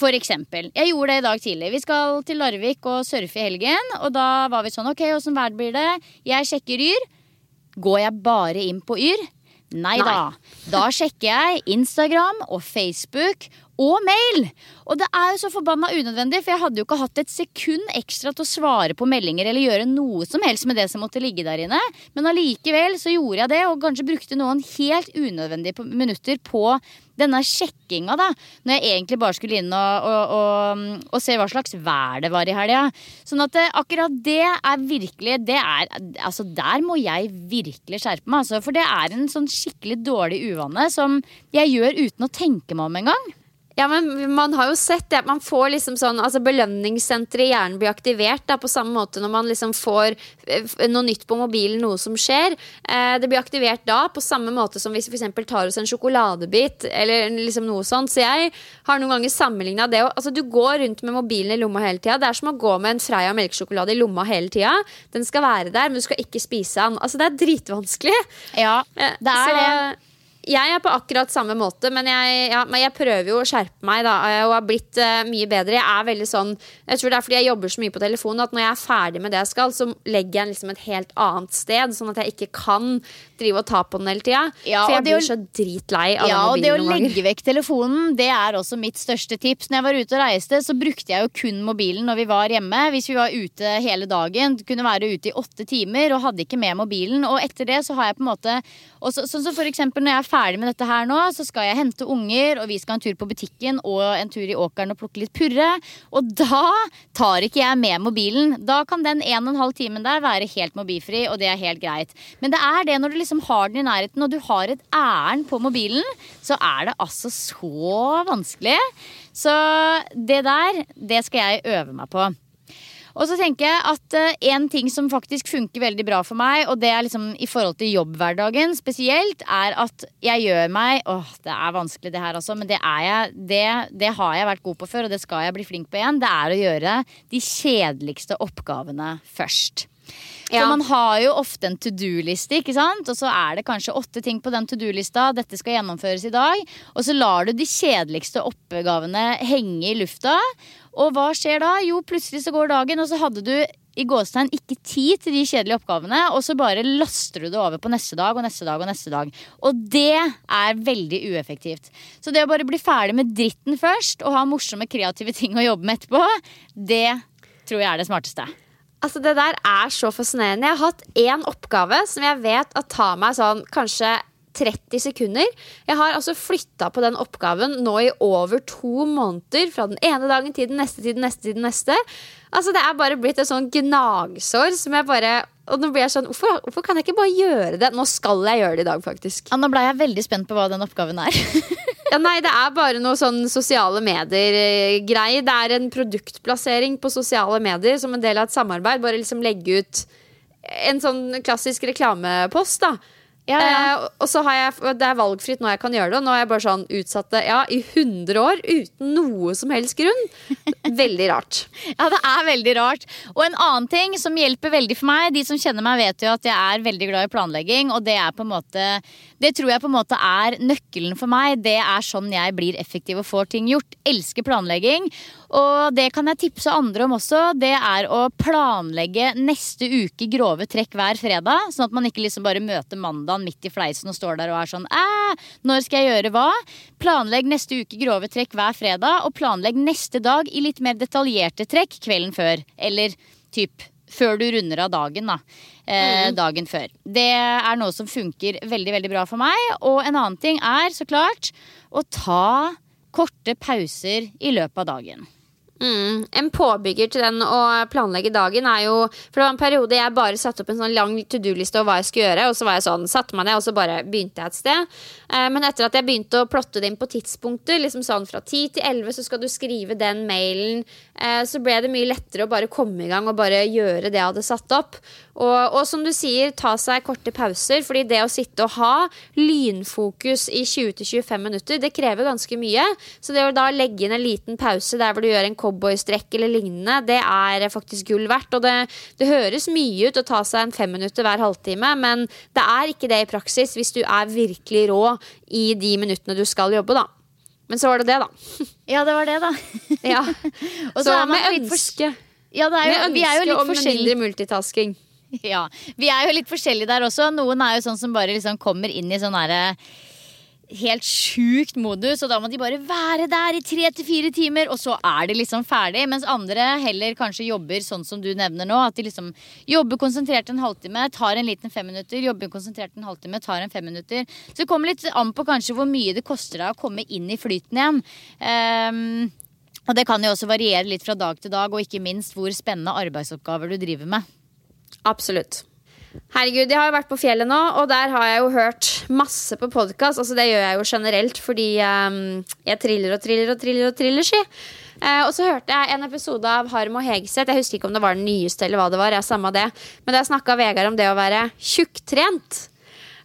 for eksempel. Jeg gjorde det i dag tidlig. Vi skal til Larvik og surfe i helgen. Og da var vi sånn OK, åssen vær blir det? Jeg sjekker Yr. Går jeg bare inn på Yr? Nei da. Da sjekker jeg Instagram og Facebook og mail. Og det er jo så forbanna unødvendig, for jeg hadde jo ikke hatt et sekund ekstra til å svare på meldinger eller gjøre noe som helst med det som måtte ligge der inne. Men allikevel så gjorde jeg det, og kanskje brukte noen helt unødvendige minutter på denne sjekkinga, da. Når jeg egentlig bare skulle inn og, og, og, og se hva slags vær det var i helga. Sånn at eh, akkurat det er virkelig det er, Altså, der må jeg virkelig skjerpe meg, altså. For det er en sånn skikkelig dårlig uvane som jeg gjør uten å tenke meg om engang. Ja, men man har jo sett det. Man får liksom sånn altså Belønningssenteret i hjernen blir aktivert da, på samme måte når man liksom får eh, noe nytt på mobilen, noe som skjer. Eh, det blir aktivert da på samme måte som hvis vi f.eks. tar oss en sjokoladebit eller liksom noe sånt. Så jeg har noen ganger sammenligna det altså Du går rundt med mobilen i lomma hele tida. Det er som å gå med en Freia melkesjokolade i lomma hele tida. Den skal være der, men du skal ikke spise den. Altså, det er dritvanskelig. Ja, det er så, det jeg er på akkurat samme måte, men jeg, ja, men jeg prøver jo å skjerpe meg da, eh, og har blitt uh, mye bedre. Jeg er veldig sånn Jeg tror det er fordi jeg jobber så mye på telefonen at når jeg er ferdig med det jeg skal, så legger jeg liksom et helt annet sted, sånn at jeg ikke kan drive og ta på den hele tida. Ja, for jeg blir så dritlei av ja, mobilen noen ganger. Ja, og det å legge vekk telefonen, det er også mitt største tips. Når jeg var ute og reiste, så brukte jeg jo kun mobilen når vi var hjemme. Hvis vi var ute hele dagen, kunne være ute i åtte timer og hadde ikke med mobilen. Og etter det så har jeg på en måte Sånn som så, for eksempel når jeg er ferdig med dette her nå, så skal jeg hente unger, og vi skal en tur på butikken og en tur i åkeren og plukke litt purre. Og da tar ikke jeg med mobilen. Da kan den en og en halv timen der være helt mobilfri, og det er helt greit. Men det er det når du liksom har den i nærheten, og du har et ærend på mobilen, så er det altså så vanskelig. Så det der, det skal jeg øve meg på. Og så tenker jeg at uh, en ting som faktisk funker veldig bra for meg, og det er liksom i forhold til jobbhverdagen spesielt, er at jeg gjør meg Åh, det er vanskelig det her også, men det er jeg det, det har jeg vært god på før, og det skal jeg bli flink på igjen. Det er å gjøre de kjedeligste oppgavene først. Ja. For man har jo ofte en to do-liste, ikke sant? og så er det kanskje åtte ting på den to do-lista. Dette skal gjennomføres i dag. Og så lar du de kjedeligste oppgavene henge i lufta. Og hva skjer da? Jo, plutselig så går dagen, og så hadde du i gåstegn ikke tid til de kjedelige oppgavene, og så bare laster du det over på neste dag og neste dag og neste dag. Og det er veldig ueffektivt. Så det å bare bli ferdig med dritten først, og ha morsomme, kreative ting å jobbe med etterpå, det tror jeg er det smarteste. Altså Det der er så fascinerende. Jeg har hatt én oppgave som jeg vet at tar meg sånn kanskje 30 sekunder. Jeg har altså flytta på den oppgaven nå i over to måneder. Fra den ene dagen til den neste til den neste til den neste. Altså Det er bare blitt et sånn gnagsår som jeg bare Og nå blir jeg sånn hvorfor, hvorfor kan jeg ikke bare gjøre det? Nå skal jeg gjøre det i dag, faktisk. Ja, nå ble jeg veldig spent på hva den oppgaven er. *laughs* Ja, nei, det er bare noe sånn sosiale medier-greie. Det er en produktplassering på sosiale medier som en del av et samarbeid. Bare liksom legge ut en sånn klassisk reklamepost, da. Ja, ja. Eh, og så har jeg, Det er valgfritt når jeg kan gjøre det. Og nå har jeg bare sånn utsatt det ja, i 100 år uten noe som helst grunn. *laughs* Veldig rart. Ja, det er veldig rart. Og en annen ting som hjelper veldig for meg, de som kjenner meg vet jo at jeg er veldig glad i planlegging, og det er på en måte Det tror jeg på en måte er nøkkelen for meg. Det er sånn jeg blir effektiv og får ting gjort. Elsker planlegging. Og det kan jeg tipse andre om også. Det er å planlegge neste uke grove trekk hver fredag. Sånn at man ikke liksom bare møter mandagen midt i fleisen og står der og er sånn når skal jeg gjøre hva? Planlegg neste uke grove trekk hver fredag, og planlegg neste dag i litt mer detaljerte trekk kvelden før. Eller typ før du runder av dagen, da. Eh, dagen før. Det er noe som funker veldig, veldig bra for meg. Og en annen ting er så klart å ta korte pauser i løpet av dagen. Mm. En påbygger til den å planlegge dagen er jo For det var en periode jeg bare satte opp en sånn lang to do-liste over hva jeg skulle gjøre. Og så var jeg sånn, satte meg ned, og så bare begynte jeg et sted. Eh, men etter at jeg begynte å plotte det inn på tidspunkter, liksom sånn fra 10 til 11, så skal du skrive den mailen, eh, så ble det mye lettere å bare komme i gang og bare gjøre det jeg hadde satt opp. Og, og som du sier, ta seg korte pauser. Fordi det å sitte og ha lynfokus i 20-25 minutter, det krever ganske mye. Så det å da legge inn en liten pause der hvor du gjør en cowboystrekk eller lignende, det er faktisk gull verdt. Og det, det høres mye ut å ta seg en fem minutter hver halvtime, men det er ikke det i praksis hvis du er virkelig rå i de minuttene du skal jobbe, da. Men så var det det, da. *laughs* Ja, det var det, da. Ja. *laughs* Og Så er man med ønske. Ja, det er jo, Med vi er jo om mindre multitasking. *laughs* Ja, vi er jo litt forskjellige der også. Noen er jo sånn som bare liksom kommer inn i sånn derre helt sjukt modus, og da må de bare være der i tre til fire timer, og så er de liksom ferdig. Mens andre heller kanskje jobber sånn som du nevner nå. At de liksom jobber konsentrert en halvtime, tar en liten fem minutter, jobber konsentrert en halvtime, tar en fem minutter. Så det kommer litt an på kanskje hvor mye det koster deg å komme inn i flyten igjen. Um, og det kan jo også variere litt fra dag til dag, og ikke minst hvor spennende arbeidsoppgaver du driver med. Absolutt. Herregud, jeg har jo vært på fjellet nå, og der har jeg jo hørt masse på podkast. Altså, det gjør jeg jo generelt fordi um, jeg triller og triller og triller og triller, ski. Uh, og så hørte jeg en episode av Harm og Hegseth. Jeg husker ikke om det var den nyeste eller hva det var. Jeg samme det. Men der snakka Vegard om det å være tjukktrent.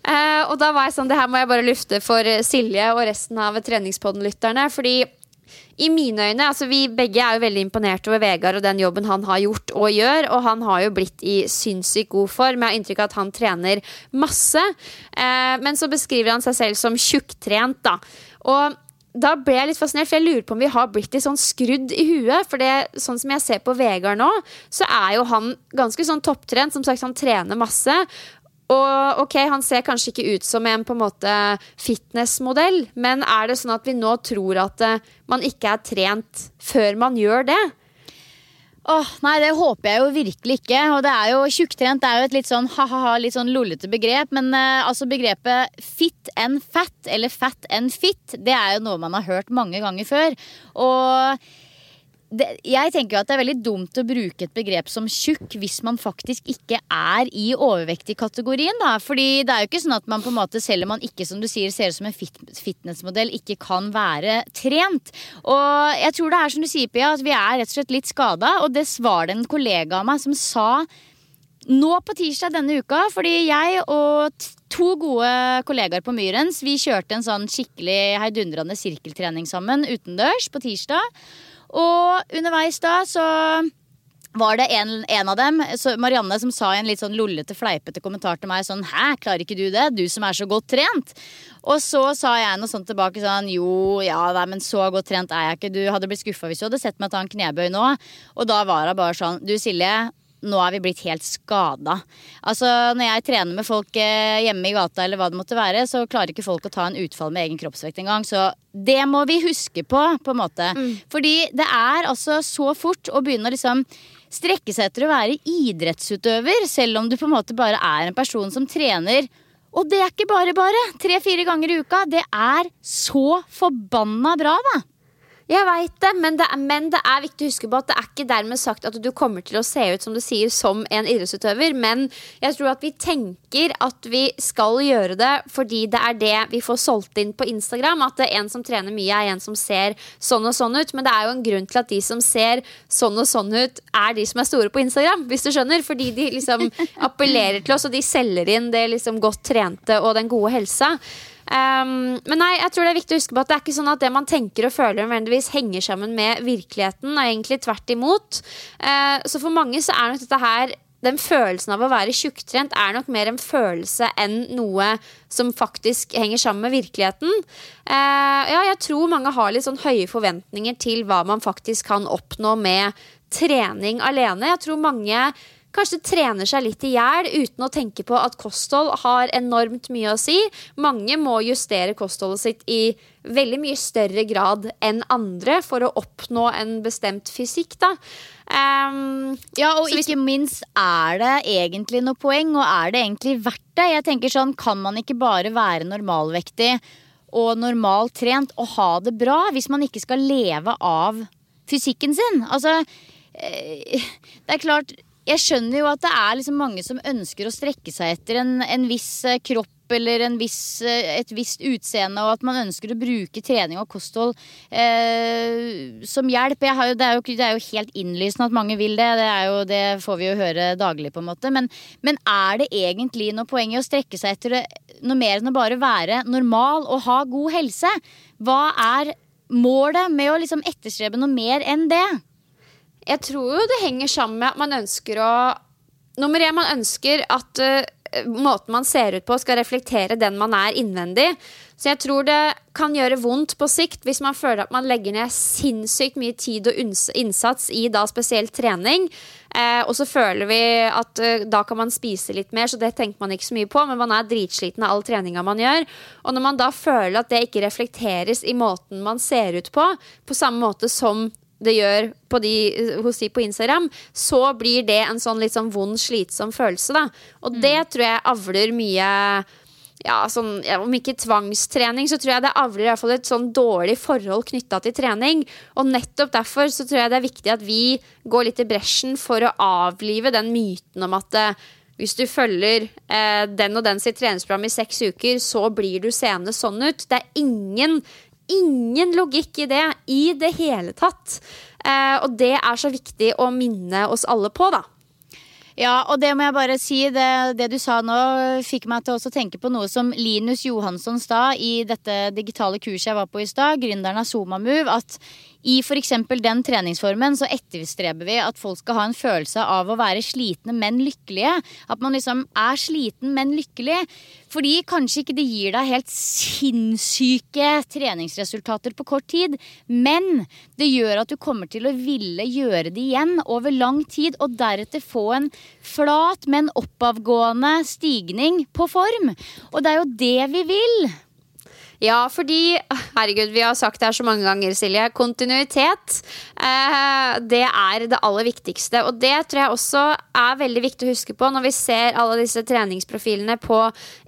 Uh, og da var jeg sånn, det her må jeg bare lufte for Silje og resten av Treningspodden-lytterne. Fordi i mine øyne, altså vi begge er jo veldig imponert over Vegard og den jobben han har gjort og gjør. Og han har jo blitt i sinnssykt god form. Jeg har inntrykk av at han trener masse. Eh, men så beskriver han seg selv som tjukktrent, da. Og da ble jeg litt fascinert, for jeg lurer på om vi har blitt litt sånn skrudd i huet. For det, sånn som jeg ser på Vegard nå, så er jo han ganske sånn topptrent. Som sagt, han trener masse. Og ok, Han ser kanskje ikke ut som en på en måte fitnessmodell, men er det sånn at vi nå tror at eh, man ikke er trent før man gjør det? Åh, Nei, det håper jeg jo virkelig ikke. Og det er jo Tjukktrent det er jo et litt sånn ha-ha-ha, litt sånn lollete begrep. Men eh, altså begrepet fit and fat, eller fat and fit, det er jo noe man har hørt mange ganger før. Og det, jeg tenker jo at det er veldig dumt å bruke et begrep som tjukk hvis man faktisk ikke er i overvektig kategorien. Da. Fordi det er jo ikke sånn at man på en måte, selv om man ikke som du sier, ser ut som en fit fitnessmodell, ikke kan være trent. Og jeg tror det er som du sier, Pia, at vi er rett og slett litt skada. Og det var en kollega av meg som sa nå på tirsdag denne uka, fordi jeg og to gode kollegaer på Myrens Vi kjørte en sånn skikkelig heidundrende sirkeltrening sammen utendørs på tirsdag. Og underveis da så var det en, en av dem, Marianne, som sa en litt sånn lollete, fleipete kommentar til meg sånn Hæ, klarer ikke du det? Du som er så godt trent. Og så sa jeg noe sånt tilbake sånn Jo, ja, nei, men så godt trent er jeg ikke. Du hadde blitt skuffa hvis du hadde sett meg ta en knebøy nå. Og da var hun bare sånn Du Silje, nå er vi blitt helt skada. Altså, når jeg trener med folk eh, hjemme i gata eller hva det måtte være, så klarer ikke folk å ta en utfall med egen kroppsvekt engang. Så det må vi huske på, på en måte. Fordi det er altså så fort å begynne å liksom strekke seg etter å være idrettsutøver, selv om du på en måte bare er en person som trener. Og det er ikke bare bare. Tre-fire ganger i uka. Det er så forbanna bra, da. Jeg veit det men, det, men det er viktig å huske på at det er ikke dermed sagt at du kommer til å se ut som du sier som en idrettsutøver. Men jeg tror at vi tenker at vi skal gjøre det fordi det er det vi får solgt inn på Instagram. At det er en som trener mye, er en som ser sånn og sånn ut. Men det er jo en grunn til at de som ser sånn og sånn ut, er de som er store på Instagram. Hvis du skjønner. Fordi de liksom *laughs* appellerer til oss, og de selger inn det liksom godt trente og den gode helsa. Um, men nei, jeg tror det er viktig å huske på at det er ikke sånn at det man tenker og føler nødvendigvis henger sammen med virkeligheten. Er egentlig tvert imot. Uh, så for mange så er nok dette her den følelsen av å være tjukktrent er nok mer en følelse enn noe som faktisk henger sammen med virkeligheten. Uh, ja, jeg tror mange har litt sånn høye forventninger til hva man faktisk kan oppnå med trening alene. Jeg tror mange kanskje trener seg litt i hjel uten å tenke på at kosthold har enormt mye å si. Mange må justere kostholdet sitt i veldig mye større grad enn andre for å oppnå en bestemt fysikk. da. Um, ja, og ikke minst er det egentlig noe poeng, og er det egentlig verdt det? Jeg tenker sånn, Kan man ikke bare være normalvektig og normalt trent og ha det bra hvis man ikke skal leve av fysikken sin? Altså, eh, *laughs* det er klart jeg skjønner jo at det er liksom mange som ønsker å strekke seg etter en, en viss eh, kropp eller viss, eh, et visst utseende, og at man ønsker å bruke trening og kosthold eh, som hjelp. Jo, det, er jo, det, er jo, helt innlysende at mange vil det. Det, jo, det, får vi jo høre daglig, på en måte. Men, men, er det egentlig noe poeng i å strekke seg etter noe mer enn å bare være normal og ha god helse? Hva er målet med å liksom etterstrebe noe mer enn det? Jeg tror jo det henger sammen med at man ønsker å Nummer én, man ønsker at uh, måten man ser ut på, skal reflektere den man er innvendig. Så jeg tror det kan gjøre vondt på sikt hvis man føler at man legger ned sinnssykt mye tid og innsats i da spesielt trening. Eh, og så føler vi at eh, da kan man spise litt mer, så det tenker man ikke så mye på. Men man er dritsliten av all treninga man gjør. Og når man da føler at det ikke reflekteres i måten man ser ut på, på samme måte som det gjør de, hos de på Instagram, så blir det en sånn litt sånn vond, slitsom følelse. Da. Og mm. det tror jeg avler mye ja, sånn, ja, Om ikke tvangstrening, så tror jeg det avler i hvert fall et sånn dårlig forhold knytta til trening. Og nettopp derfor så tror jeg det er viktig at vi går litt i bresjen for å avlive den myten om at eh, hvis du følger eh, den og den sitt treningsprogram i seks uker, så blir du seende sånn ut. Det er ingen ingen logikk i det i det hele tatt. Eh, og det er så viktig å minne oss alle på, da. Ja, og det må jeg bare si. Det, det du sa nå, fikk meg til å tenke på noe som Linus Johansson sa i dette digitale kurset jeg var på i stad, gründeren av SomaMove, at i f.eks. den treningsformen så etterstreber vi at folk skal ha en følelse av å være slitne, men lykkelige. At man liksom er sliten, men lykkelig. Fordi kanskje ikke det gir deg helt sinnssyke treningsresultater på kort tid, men det gjør at du kommer til å ville gjøre det igjen over lang tid, og deretter få en flat, men oppadgående stigning på form. Og det er jo det vi vil. Ja, fordi Herregud, vi har sagt det her så mange ganger, Silje. Kontinuitet. Eh, det er det aller viktigste. Og det tror jeg også er veldig viktig å huske på når vi ser alle disse treningsprofilene på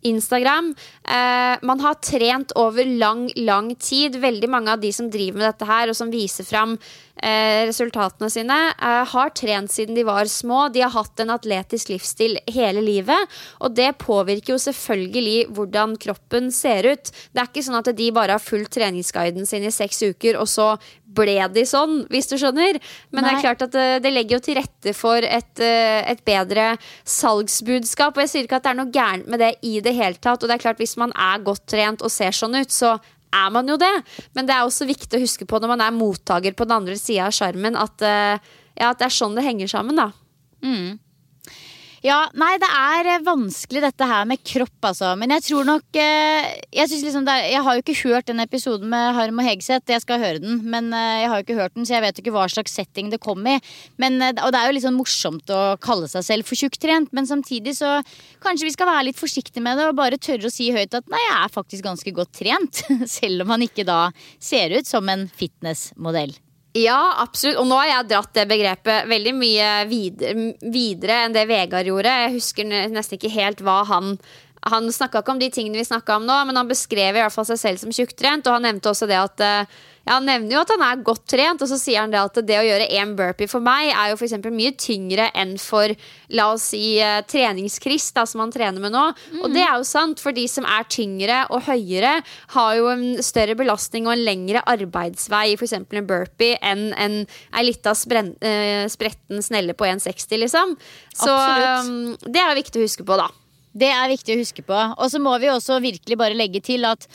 Instagram. Eh, man har trent over lang, lang tid. Veldig mange av de som driver med dette her, og som viser fram Eh, resultatene sine, eh, har trent siden de var små. De har hatt en atletisk livsstil hele livet. Og det påvirker jo selvfølgelig hvordan kroppen ser ut. Det er ikke sånn at de bare har fulgt treningsguiden sin i seks uker, og så ble de sånn, hvis du skjønner. Men Nei. det er klart at det, det, legger jo til rette for et, eh, et, bedre salgsbudskap. Og jeg sier ikke at det er noe gærent med det i det hele tatt. Og det er klart hvis man er godt trent og ser sånn ut, så er man jo det. Men det er også viktig å huske på når man er mottaker på den andre sida av skjermen, at, uh, ja, at, det er sånn det henger sammen, da. Mm. Ja, nei, det er eh, vanskelig dette her med kropp, altså. Men jeg tror nok eh, Jeg, liksom er, jeg har jo ikke hørt den episoden med Harm og Hegseth. Jeg skal høre den, men eh, jeg har jo ikke hørt den, så jeg vet ikke hva slags setting det kom i. Men, og det er jo litt sånn morsomt å kalle seg selv for tjukktrent, men samtidig så kanskje vi skal være litt forsiktige med det og bare tørre å si høyt at nei, jeg er faktisk ganske godt trent. *laughs* Selv om man ikke da ser ut som en fitnessmodell. Ja, absolutt. Og nå har jeg dratt det begrepet veldig mye videre, videre enn det Vegard gjorde. Jeg husker nesten ikke helt hva han han snakka ikke om de tingene vi snakka om nå, men han beskrev i hvert fall seg selv som tjukktrent. Og han nevnte også det at eh, ja, Han nevner jo at han er godt trent, og så sier han det at det å gjøre én burpee for meg er jo f.eks. mye tyngre enn for la oss si uh, treningskrist, da, som han trener med nå. Mm. Og det er jo sant, for de som er tyngre og høyere, har jo en større belastning og en lengre arbeidsvei i f.eks. en burpee enn en, ei lita uh, spretten snelle på 1,60, liksom. Så um, det er viktig å huske på, da. Det er viktig å huske på. Og så må vi også virkelig bare legge til at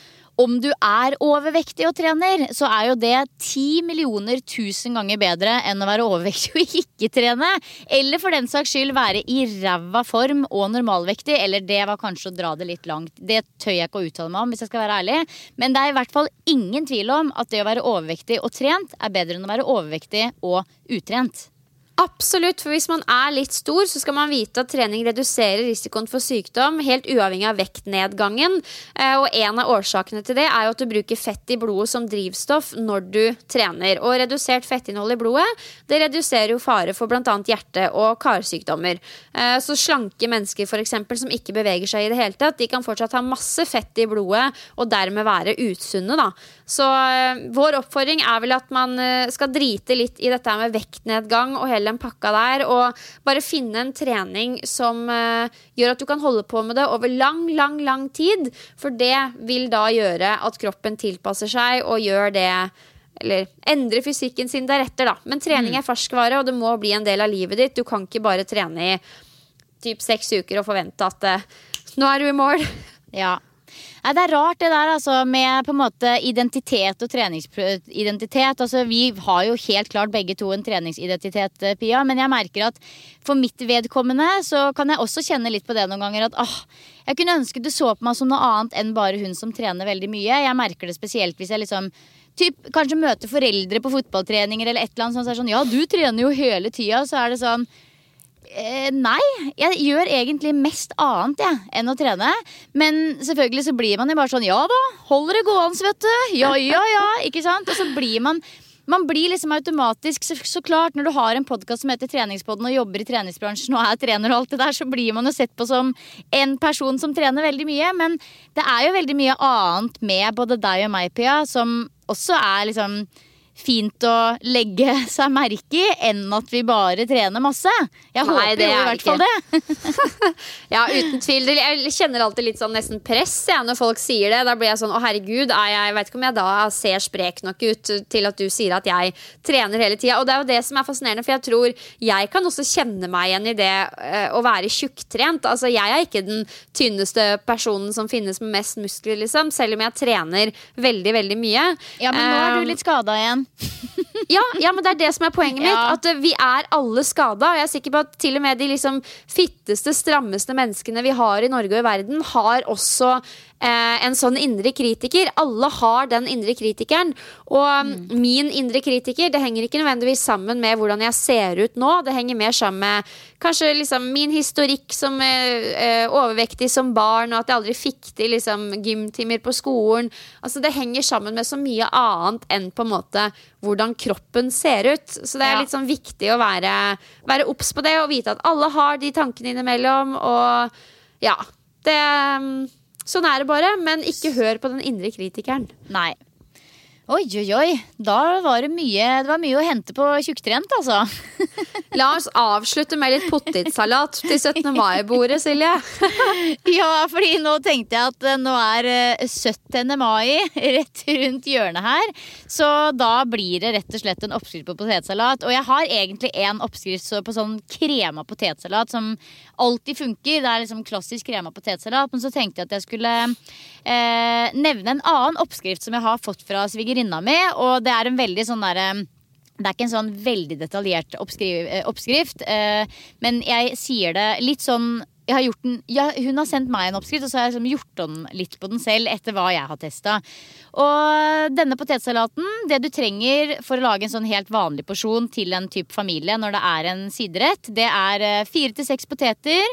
om du er overvektig og trener, så er jo det ti millioner tusen ganger bedre enn å være overvektig og ikke trene. Eller for den saks skyld være i ræva form og normalvektig. Eller det var kanskje å dra det litt langt. Det tør jeg ikke å uttale meg om, hvis jeg skal være ærlig. Men det er i hvert fall ingen tvil om at det å være overvektig og trent er bedre enn å være overvektig og utrent. Absolutt, for hvis man er litt stor, så skal man vite at trening reduserer risikoen for sykdom, helt uavhengig av vektnedgangen. Eh, og en av årsakene til det er jo at du bruker fett i blodet som drivstoff når du trener. Og redusert fettinnhold i blodet det reduserer jo fare for bl.a. hjerte- og karsykdommer. Eh, så slanke mennesker for eksempel, som ikke beveger seg i det hele tatt, de kan fortsatt ha masse fett i blodet og dermed være usunne. Da. Så eh, vår oppfordring er vel at man skal drite litt i dette med vektnedgang og hele den pakka der. Og bare finne en trening som uh, gjør at du kan holde på med det over lang, lang, lang tid. For det vil da gjøre at kroppen tilpasser seg og gjør det eller endre fysikken sin deretter, da. Men trening mm. er ferskvare, og det må bli en del av livet ditt. Du kan ikke bare trene i typ seks uker og forvente at uh, nå er du i mål. Ja, Nei, Det er rart det der altså, med på en måte identitet og treningsidentitet. Altså, vi har jo helt klart begge to en treningsidentitet, eh, Pia. Men jeg merker at for mitt vedkommende så kan jeg også kjenne litt på det noen ganger. At åh, jeg kunne ønske du så på meg som noe annet enn bare hun som trener veldig mye. Jeg merker det spesielt hvis jeg liksom Typ, kanskje møter foreldre på fotballtreninger eller et eller annet sånt. Så er sånn, ja, du trener jo hele tida. Så er det sånn nei, jeg gjør egentlig mest annet jeg, enn å trene. Men selvfølgelig så blir man jo bare sånn ja da, holder det gående, vet du. Ja, ja, ja. Ikke sant? Og så blir man man blir liksom automatisk, så, så klart, når du har en podkast som heter Treningspodden og jobber i treningsbransjen og er trener og alt det der, så blir man jo sett på som en person som trener veldig mye. Men det er jo veldig mye annet med både deg og meg, Pia, som også er liksom fint å legge *laughs* seg merke i enn at vi bare trener masse. Jeg Nei, håper jo i hvert fall det. *laughs* *laughs* ja, uten tvil. Jeg kjenner alltid litt sånn nesten press ja, når folk sier det. Da blir jeg sånn å herregud, jeg vet ikke om jeg da ser sprek nok ut til at du sier at jeg trener hele tida. Og det er jo det som er fascinerende, for jeg tror jeg kan også kjenne meg igjen i det uh, å være tjukktrent. Altså, jeg er ikke den tynneste personen som finnes med mest muskler, liksom, selv om jeg trener veldig, veldig mye. Ja, men nå er du litt skada igjen ja, ja, men det er det som er poenget mitt. At eh, vi er alle skada. Og jeg er sikker på at til og med de liksom fitteste, strammeste menneskene vi har i Norge og i verden, har også en sånn indre kritiker. Alle har den indre kritikeren. Og mm. min indre kritiker det henger ikke nødvendigvis sammen med hvordan jeg ser ut nå. Det henger mer sammen med kanskje liksom min historikk som eh, eh, overvektig som barn, og at jeg aldri fikk til liksom, gymtimer på skolen. Altså Det henger sammen med så mye annet enn på en måte hvordan kroppen ser ut. Så det er litt sånn viktig å være obs på det og vite at alle har de tankene innimellom. Og ja, det Sånn er det bare, men ikke hør på den indre kritikeren. Nei. Oi, oi, oi. Da var det mye, det var mye å hente på tjukktrent, altså. *laughs* La oss avslutte med litt potetsalat til 17. mai-bordet, Silje. *laughs* ja, fordi nå tenkte jeg at eh, nå er 17. Eh, mai *laughs* rett rundt hjørnet her. Så da blir det rett og slett en oppskrift på potetsalat. Og jeg har egentlig en oppskrift på sånn krema potetsalat som alltid funker. Det er liksom klassisk krema potetsalat. Men så tenkte jeg at jeg skulle eh, nevne en annen oppskrift som jeg har fått fra svigerinna mi. Og det er en veldig sånn derre Det er ikke en sånn veldig detaljert eh, oppskrift, eh, men jeg sier det litt sånn har den, ja, Hun har sendt meg en oppskrift, og så har jeg liksom gjort om litt på den selv etter hva jeg har testa. Og denne potetsalaten, det du trenger for å lage en sånn helt vanlig porsjon til en type familie når det er en siderett, det er eh, fire til seks poteter,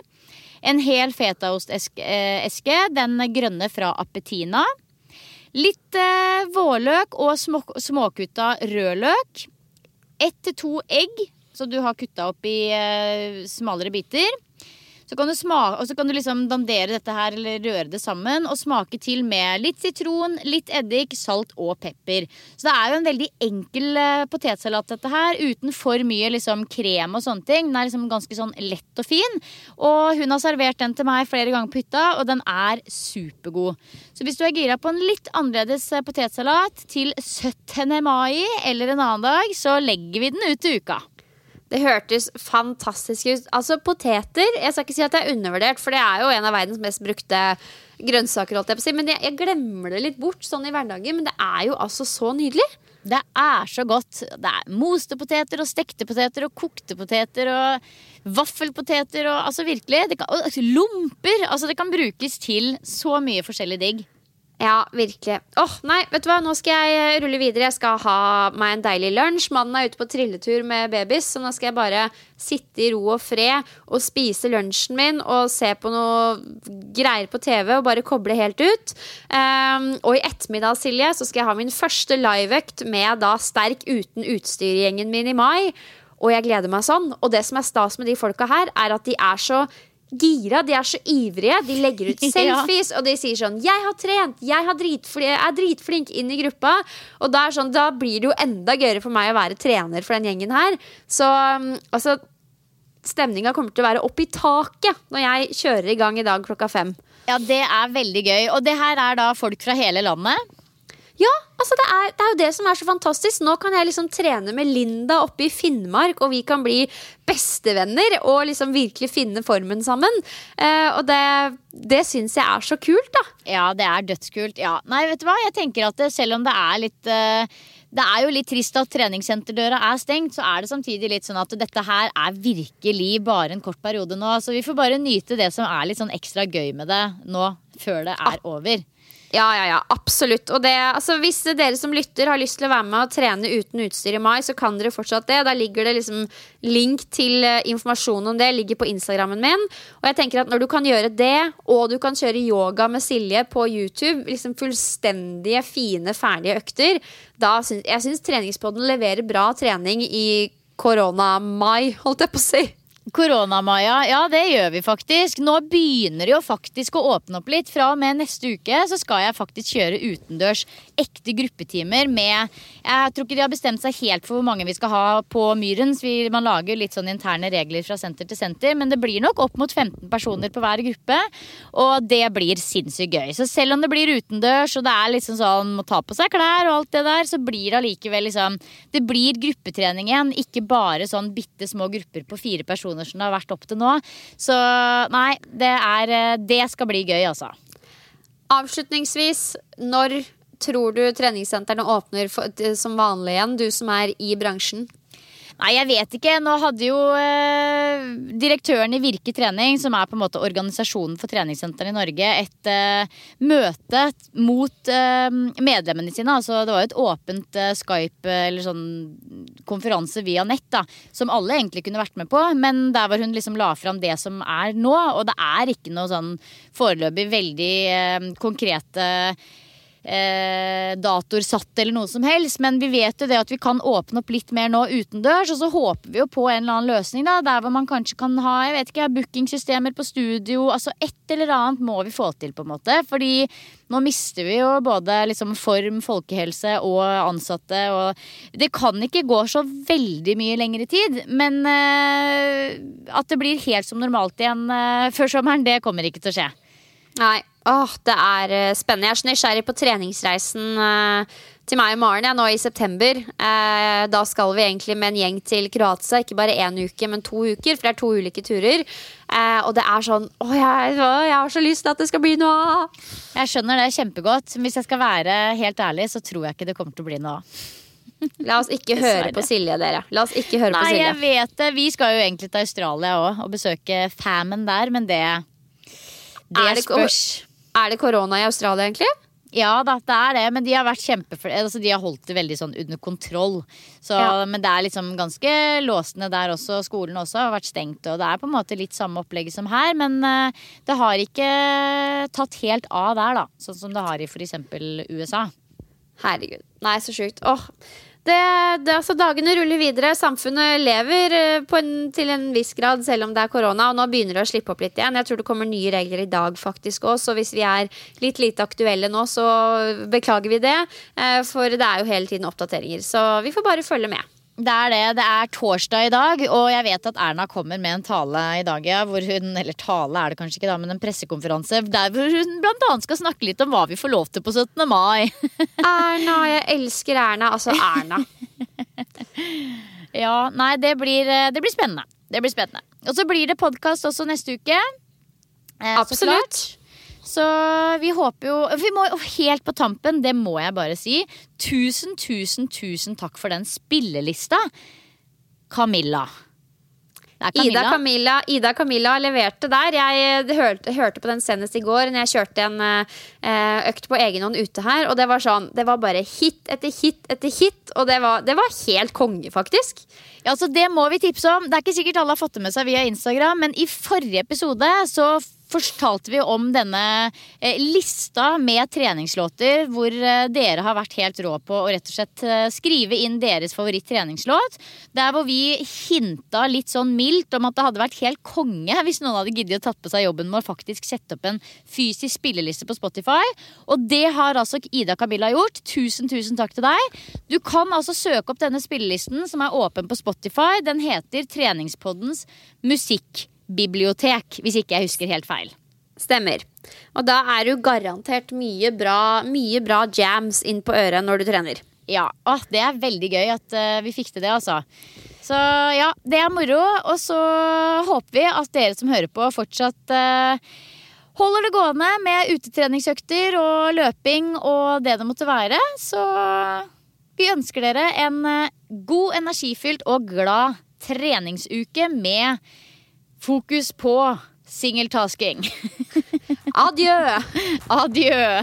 en hel fetaosteske, eh, den grønne fra Appetina. Litt eh, vårløk og små, småkutta rødløk. Ett til to egg, så du har kutta opp i eh, smalere biter. Så kan du smake, og så kan du liksom dandere dette her eller røre det sammen og smake til med litt sitron, litt eddik, salt og pepper. Så det er jo en veldig enkel eh, potetsalat dette her, uten for mye liksom krem og sånne ting. Den er liksom ganske sånn lett og fin. Og hun har servert den til meg flere ganger på hytta, og den er supergod. Så hvis du er gira på en litt annerledes eh, potetsalat til 17. mai eller en annen dag, så legger vi den ut til uka. Det hørtes fantastisk ut. Altså, poteter Jeg skal ikke si at det er undervurdert, for det er jo en av verdens mest brukte grønnsaker. jeg si Men jeg, jeg glemmer det litt bort sånn i hverdagen. Men det er jo altså så nydelig. Det er så godt. Det er moste poteter og stekte poteter og kokte poteter og vaffelpoteter og altså virkelig. Kan, og lomper. Altså det kan brukes til så mye forskjellig digg. Ja, virkelig. Åh, oh, nei, vet du hva, Nå skal jeg eh, rulle videre. Jeg skal ha meg en deilig lunsj. Mannen er ute på trilletur med babys, så nå skal jeg bare sitte i ro og fred og spise lunsjen min og se på noe greier på TV og bare koble helt ut. Um, og i ettermiddag, Silje, så skal jeg ha min første liveøkt med da Sterk uten utstyr-gjengen min i mai. Og jeg gleder meg sånn. Og det som er stas med de folka her, er at de er så gira, de er så ivrige. De legger ut *laughs* selfies, ja. og de sier sånn 'Jeg har trent! Jeg har dritfl er dritflink inn i gruppa.' Og da, sånn, da, blir det jo enda gøyere for meg å være trener for den gjengen her. Så um, altså Stemninga kommer til å være opp i taket når jeg kjører i gang i dag klokka fem. Ja, det er veldig gøy. Og det her er da folk fra hele landet? Ja, altså det er, det er, jo det som er så fantastisk. Nå kan jeg liksom trene med Linda oppe i Finnmark, og vi kan bli bestevenner og liksom virkelig finne formen sammen. Eh, og det, det syns jeg er så kult, da. Ja, det er dødskult. Ja. Nei, vet du hva, jeg tenker at det, selv om det er litt uh det er jo litt trist at treningssenterdøra er stengt, så er det samtidig litt sånn at dette her er virkelig bare en kort periode nå. Så vi får bare nyte det som er litt sånn ekstra gøy med det nå, før det er over. Ja, ja, ja, absolutt. Og det, altså, hvis dere som lytter har lyst til å være med og trene uten utstyr i mai, så kan dere fortsatt det. Da ligger det liksom link til uh, informasjon om det ligger på Instagrammen min. Og jeg tenker at når du kan gjøre det, og du kan kjøre yoga med Silje på YouTube, liksom fullstendige, fine, ferdige økter, da syns jeg syns treningspodden leverer bra trening i korona-mai, holdt jeg på å si. Korona-Maja, ja det gjør vi faktisk. Nå begynner det jo faktisk å åpne opp litt. Fra og med neste uke så skal jeg faktisk kjøre utendørs ekte gruppetimer med Jeg tror ikke de har bestemt seg helt for hvor mange vi skal ha på Myrens. Man lager litt sånn interne regler fra senter til senter, men det blir nok opp mot 15 personer på hver gruppe. Og det blir sinnssykt gøy. Så selv om det blir utendørs og det er liksom sånn må ta på seg klær og alt det der, så blir det allikevel liksom Det blir gruppetrening igjen, ikke bare sånn bitte små grupper på fire personer som det har vært opp til nå. Så nei, det, er, eh, det skal bli gøy, altså. Avslutningsvis, når tror du treningssentrene åpner for, som vanlig igjen, du som er i bransjen? Nei, jeg vet ikke. Nå hadde jo eh, direktøren i Virke trening, som er på en måte organisasjonen for treningssentrene i Norge, et eh, møte mot eh, medlemmene sine. Altså, det var jo et åpent eh, Skype eller sånn konferanse via nett, da, som alle egentlig kunne vært med på. Men der hvor hun liksom la fram det som er nå, og det er ikke noe sånn foreløpig veldig eh, konkrete eh, datoer satt eller noe som helst. Men vi vet jo det at vi kan åpne opp litt mer nå utendørs. Og så håper vi jo på en eller annen løsning da, der hvor man kanskje kan ha jeg vet ikke, bookingsystemer på studio. Altså et eller annet må vi få til, på en måte. Fordi nå mister vi jo både liksom form, folkehelse og ansatte. Og det kan ikke gå så veldig mye lengre tid. Men eh, at det blir helt som normalt igjen eh, før sommeren, det kommer ikke til å skje. Nei, Åh, det er uh, spennende. Jeg er så nysgjerrig på treningsreisen uh, til meg og Maren jeg, nå i september. Uh, da skal vi egentlig med en gjeng til Kroatia. Ikke bare én uke, men to uker, for det er to ulike turer. og det er sånn Å, jeg, jeg, har så lyst til at det skal bli noe av! Jeg skjønner det kjempegodt. Hvis jeg skal være helt ærlig, så tror jeg ikke det kommer til å bli noe av. *laughs* La oss ikke høre på Silje, dere. La oss ikke høre Nei, på Silje. jeg vet det. Vi skal jo egentlig til Australia òg og besøke famen der, men det Det det spørs. Er det korona i Australia, egentlig? Ja da, det er det, men de har vært. Altså, de har holdt det veldig sånn under kontroll. Så, Ja. Men det er liksom ganske låsende der også. Skolen også har vært stengt, og det er på en måte litt samme opplegget som her. Men eh, det har ikke tatt helt av der, da. Sånn som det har i f.eks. USA. Herregud. Nei, så sjukt. Åh. Det, det, altså, dagene ruller videre. Samfunnet lever eh, en, til en viss grad selv om det er korona. Og nå begynner det å slippe opp litt igjen. Jeg tror det kommer nye regler i dag faktisk òg. Så hvis vi er litt lite aktuelle nå, så beklager vi det. Eh, For det er jo hele tiden oppdateringer. Så vi får bare følge med. Det er det. Det er torsdag i dag, og jeg vet at Erna kommer med en tale i dag. Ja, hvor hun, eller tale er det kanskje ikke, da, men en pressekonferanse der hvor hun annet skal snakke litt om hva vi får lov til på 17. mai. *laughs* Erna, jeg elsker Erna. Altså Erna. Ja, nei, det blir, eh, det blir spennende. Det blir spennende. Og så blir det podkast også neste uke. Eh, Absolutt. Så vi håper jo Vi må Helt på tampen, det må jeg bare si. Tusen, tusen, tusen takk for den spillelista. Camilla. Ida Camilla, Ida Camilla leverte der. Jeg hørte, hørte på den senest i går når jeg kjørte en eh, økt på egen hånd ute her. Og det var sånn, det var bare hit etter hit etter hit. Og det var, det var helt konge, faktisk. Ja, så Det må vi tipse om. Det er ikke sikkert alle har fått det med seg via Instagram, men i forrige episode så fortalte vi om denne eh, lista med treningslåter hvor eh, dere har vært helt rå på å rett og slett eh, skrive inn deres favoritt-treningslåt. Der hvor vi hinta litt sånn mildt om at det hadde vært helt konge hvis noen hadde giddet å tatt på seg jobben med å faktisk sette opp en fysisk spilleliste på Spotify. Og det har altså Ida Kabila gjort. Tusen, tusen takk til deg. Du kan altså søke opp denne spillelisten som er åpen på Spotify. Den heter Treningspoddens musikkbibliotek, hvis ikke jeg husker helt feil. Stemmer. Og da er du garantert mye bra, mye bra jams inn på øret når du trener. Ja, åh, det er veldig gøy at uh, vi fikk til det, altså. Så ja, det er moro. Og så håper vi at dere som hører på, fortsatt uh, holder det gående med utetreningsøkter og løping og det det måtte være. Så vi ønsker dere en eh, god, energifylt og glad treningsuke med fokus på singeltasking. *laughs* Adjø! Adjø.